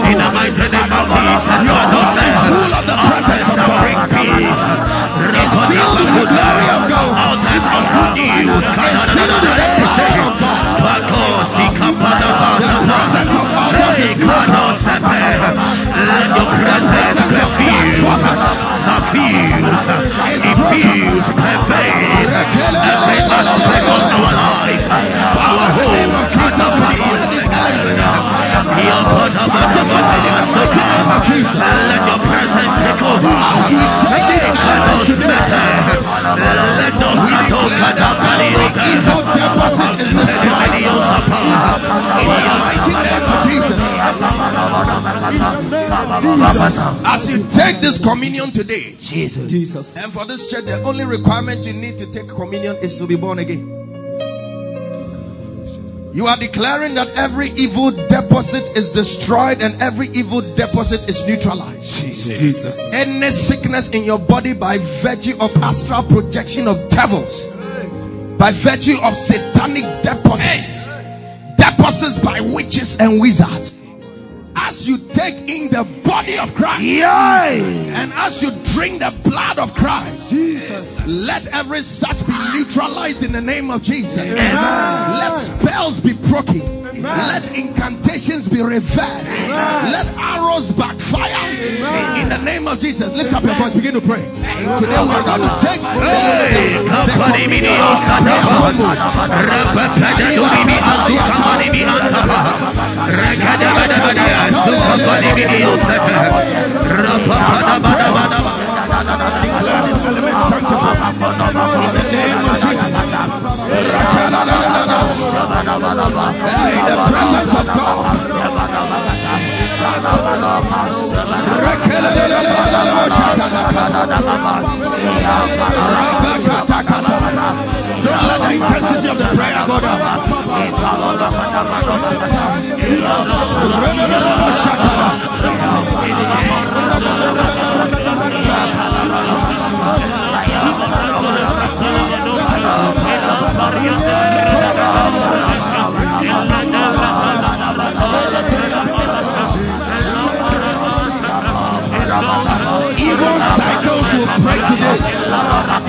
In the name of Jesus, God who says, altars that bring peace. filled with the glory of God. Altars of good news. Pakosi kapadabadaba. Hey, kadosepe. Let presence perfuse, suffuse, infuse, pervade every aspect of our life, our home, Let your presence take over. Let those katokadabali. Evil deposit is destroyed. In the mighty name of Jesus. As you take this communion today, Jesus. and for this church, the only requirement you need to take communion is to be born again. You are declaring that every evil deposit is destroyed and every evil deposit is neutralized. Jesus. Any sickness in your body by virtue of astral projection of devils, by virtue of satanic deposits, deposits by witches and wizards. As you take in the body of Christ, and as you drink the blood of Christ, let every such be neutralized in the name of Jesus. Let spells be broken. Let incantations be reversed. Let arrows backfire in the name of Jesus. Lift up your voice, begin to pray. Today we're going to take Hey, declare this element sanctified in the name of Jesus. Hey, the presence of God. Don't let the intensity of the prayer go down.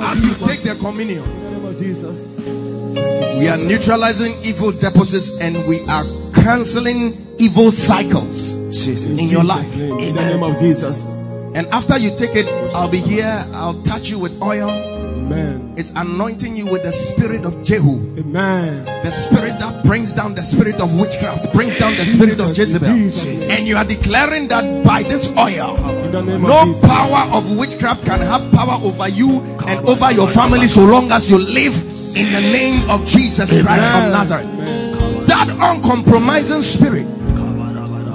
As you take the communion, In the name of Jesus. we are neutralizing evil deposits and we are canceling evil cycles in your life. In the name of Jesus. And after you take it, I'll be here. I'll touch you with oil. Amen. It's anointing you with the spirit of Jehu. Amen. The spirit that brings down the spirit of witchcraft, brings down the spirit of Jezebel. And you are declaring that by this oil, In the name no of power of witchcraft can have power over you and over your family so long as you live in the name of Jesus Christ of Nazareth. That uncompromising spirit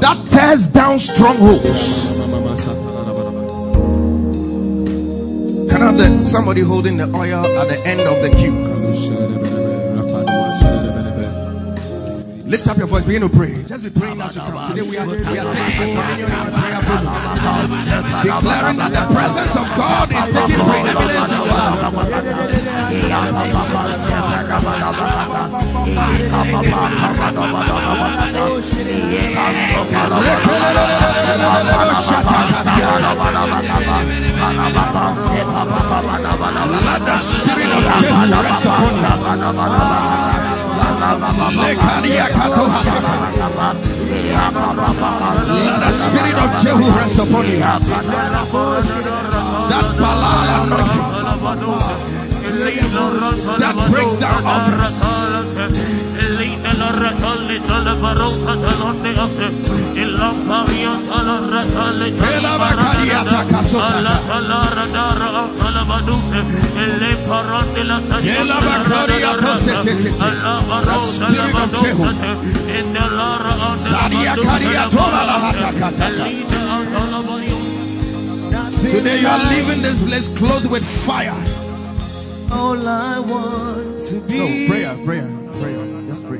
that tears down strongholds. Have the, somebody holding the oil at the end of the queue? Lift up your voice, begin to pray. Just be praying as you come. Today we are, we are taking the communion in a prayerful mood. Declaring that the presence of God is taking preeminence in your life. Let the spirit of rest upon you. Let the spirit of Jehu rest upon you. That Balal anointing that breaks down altars. Sadia karia tola la hata kataka. Today you are leaving this place clothed with fire. All I want to be. No, prayer, prayer, prayer. Just pray.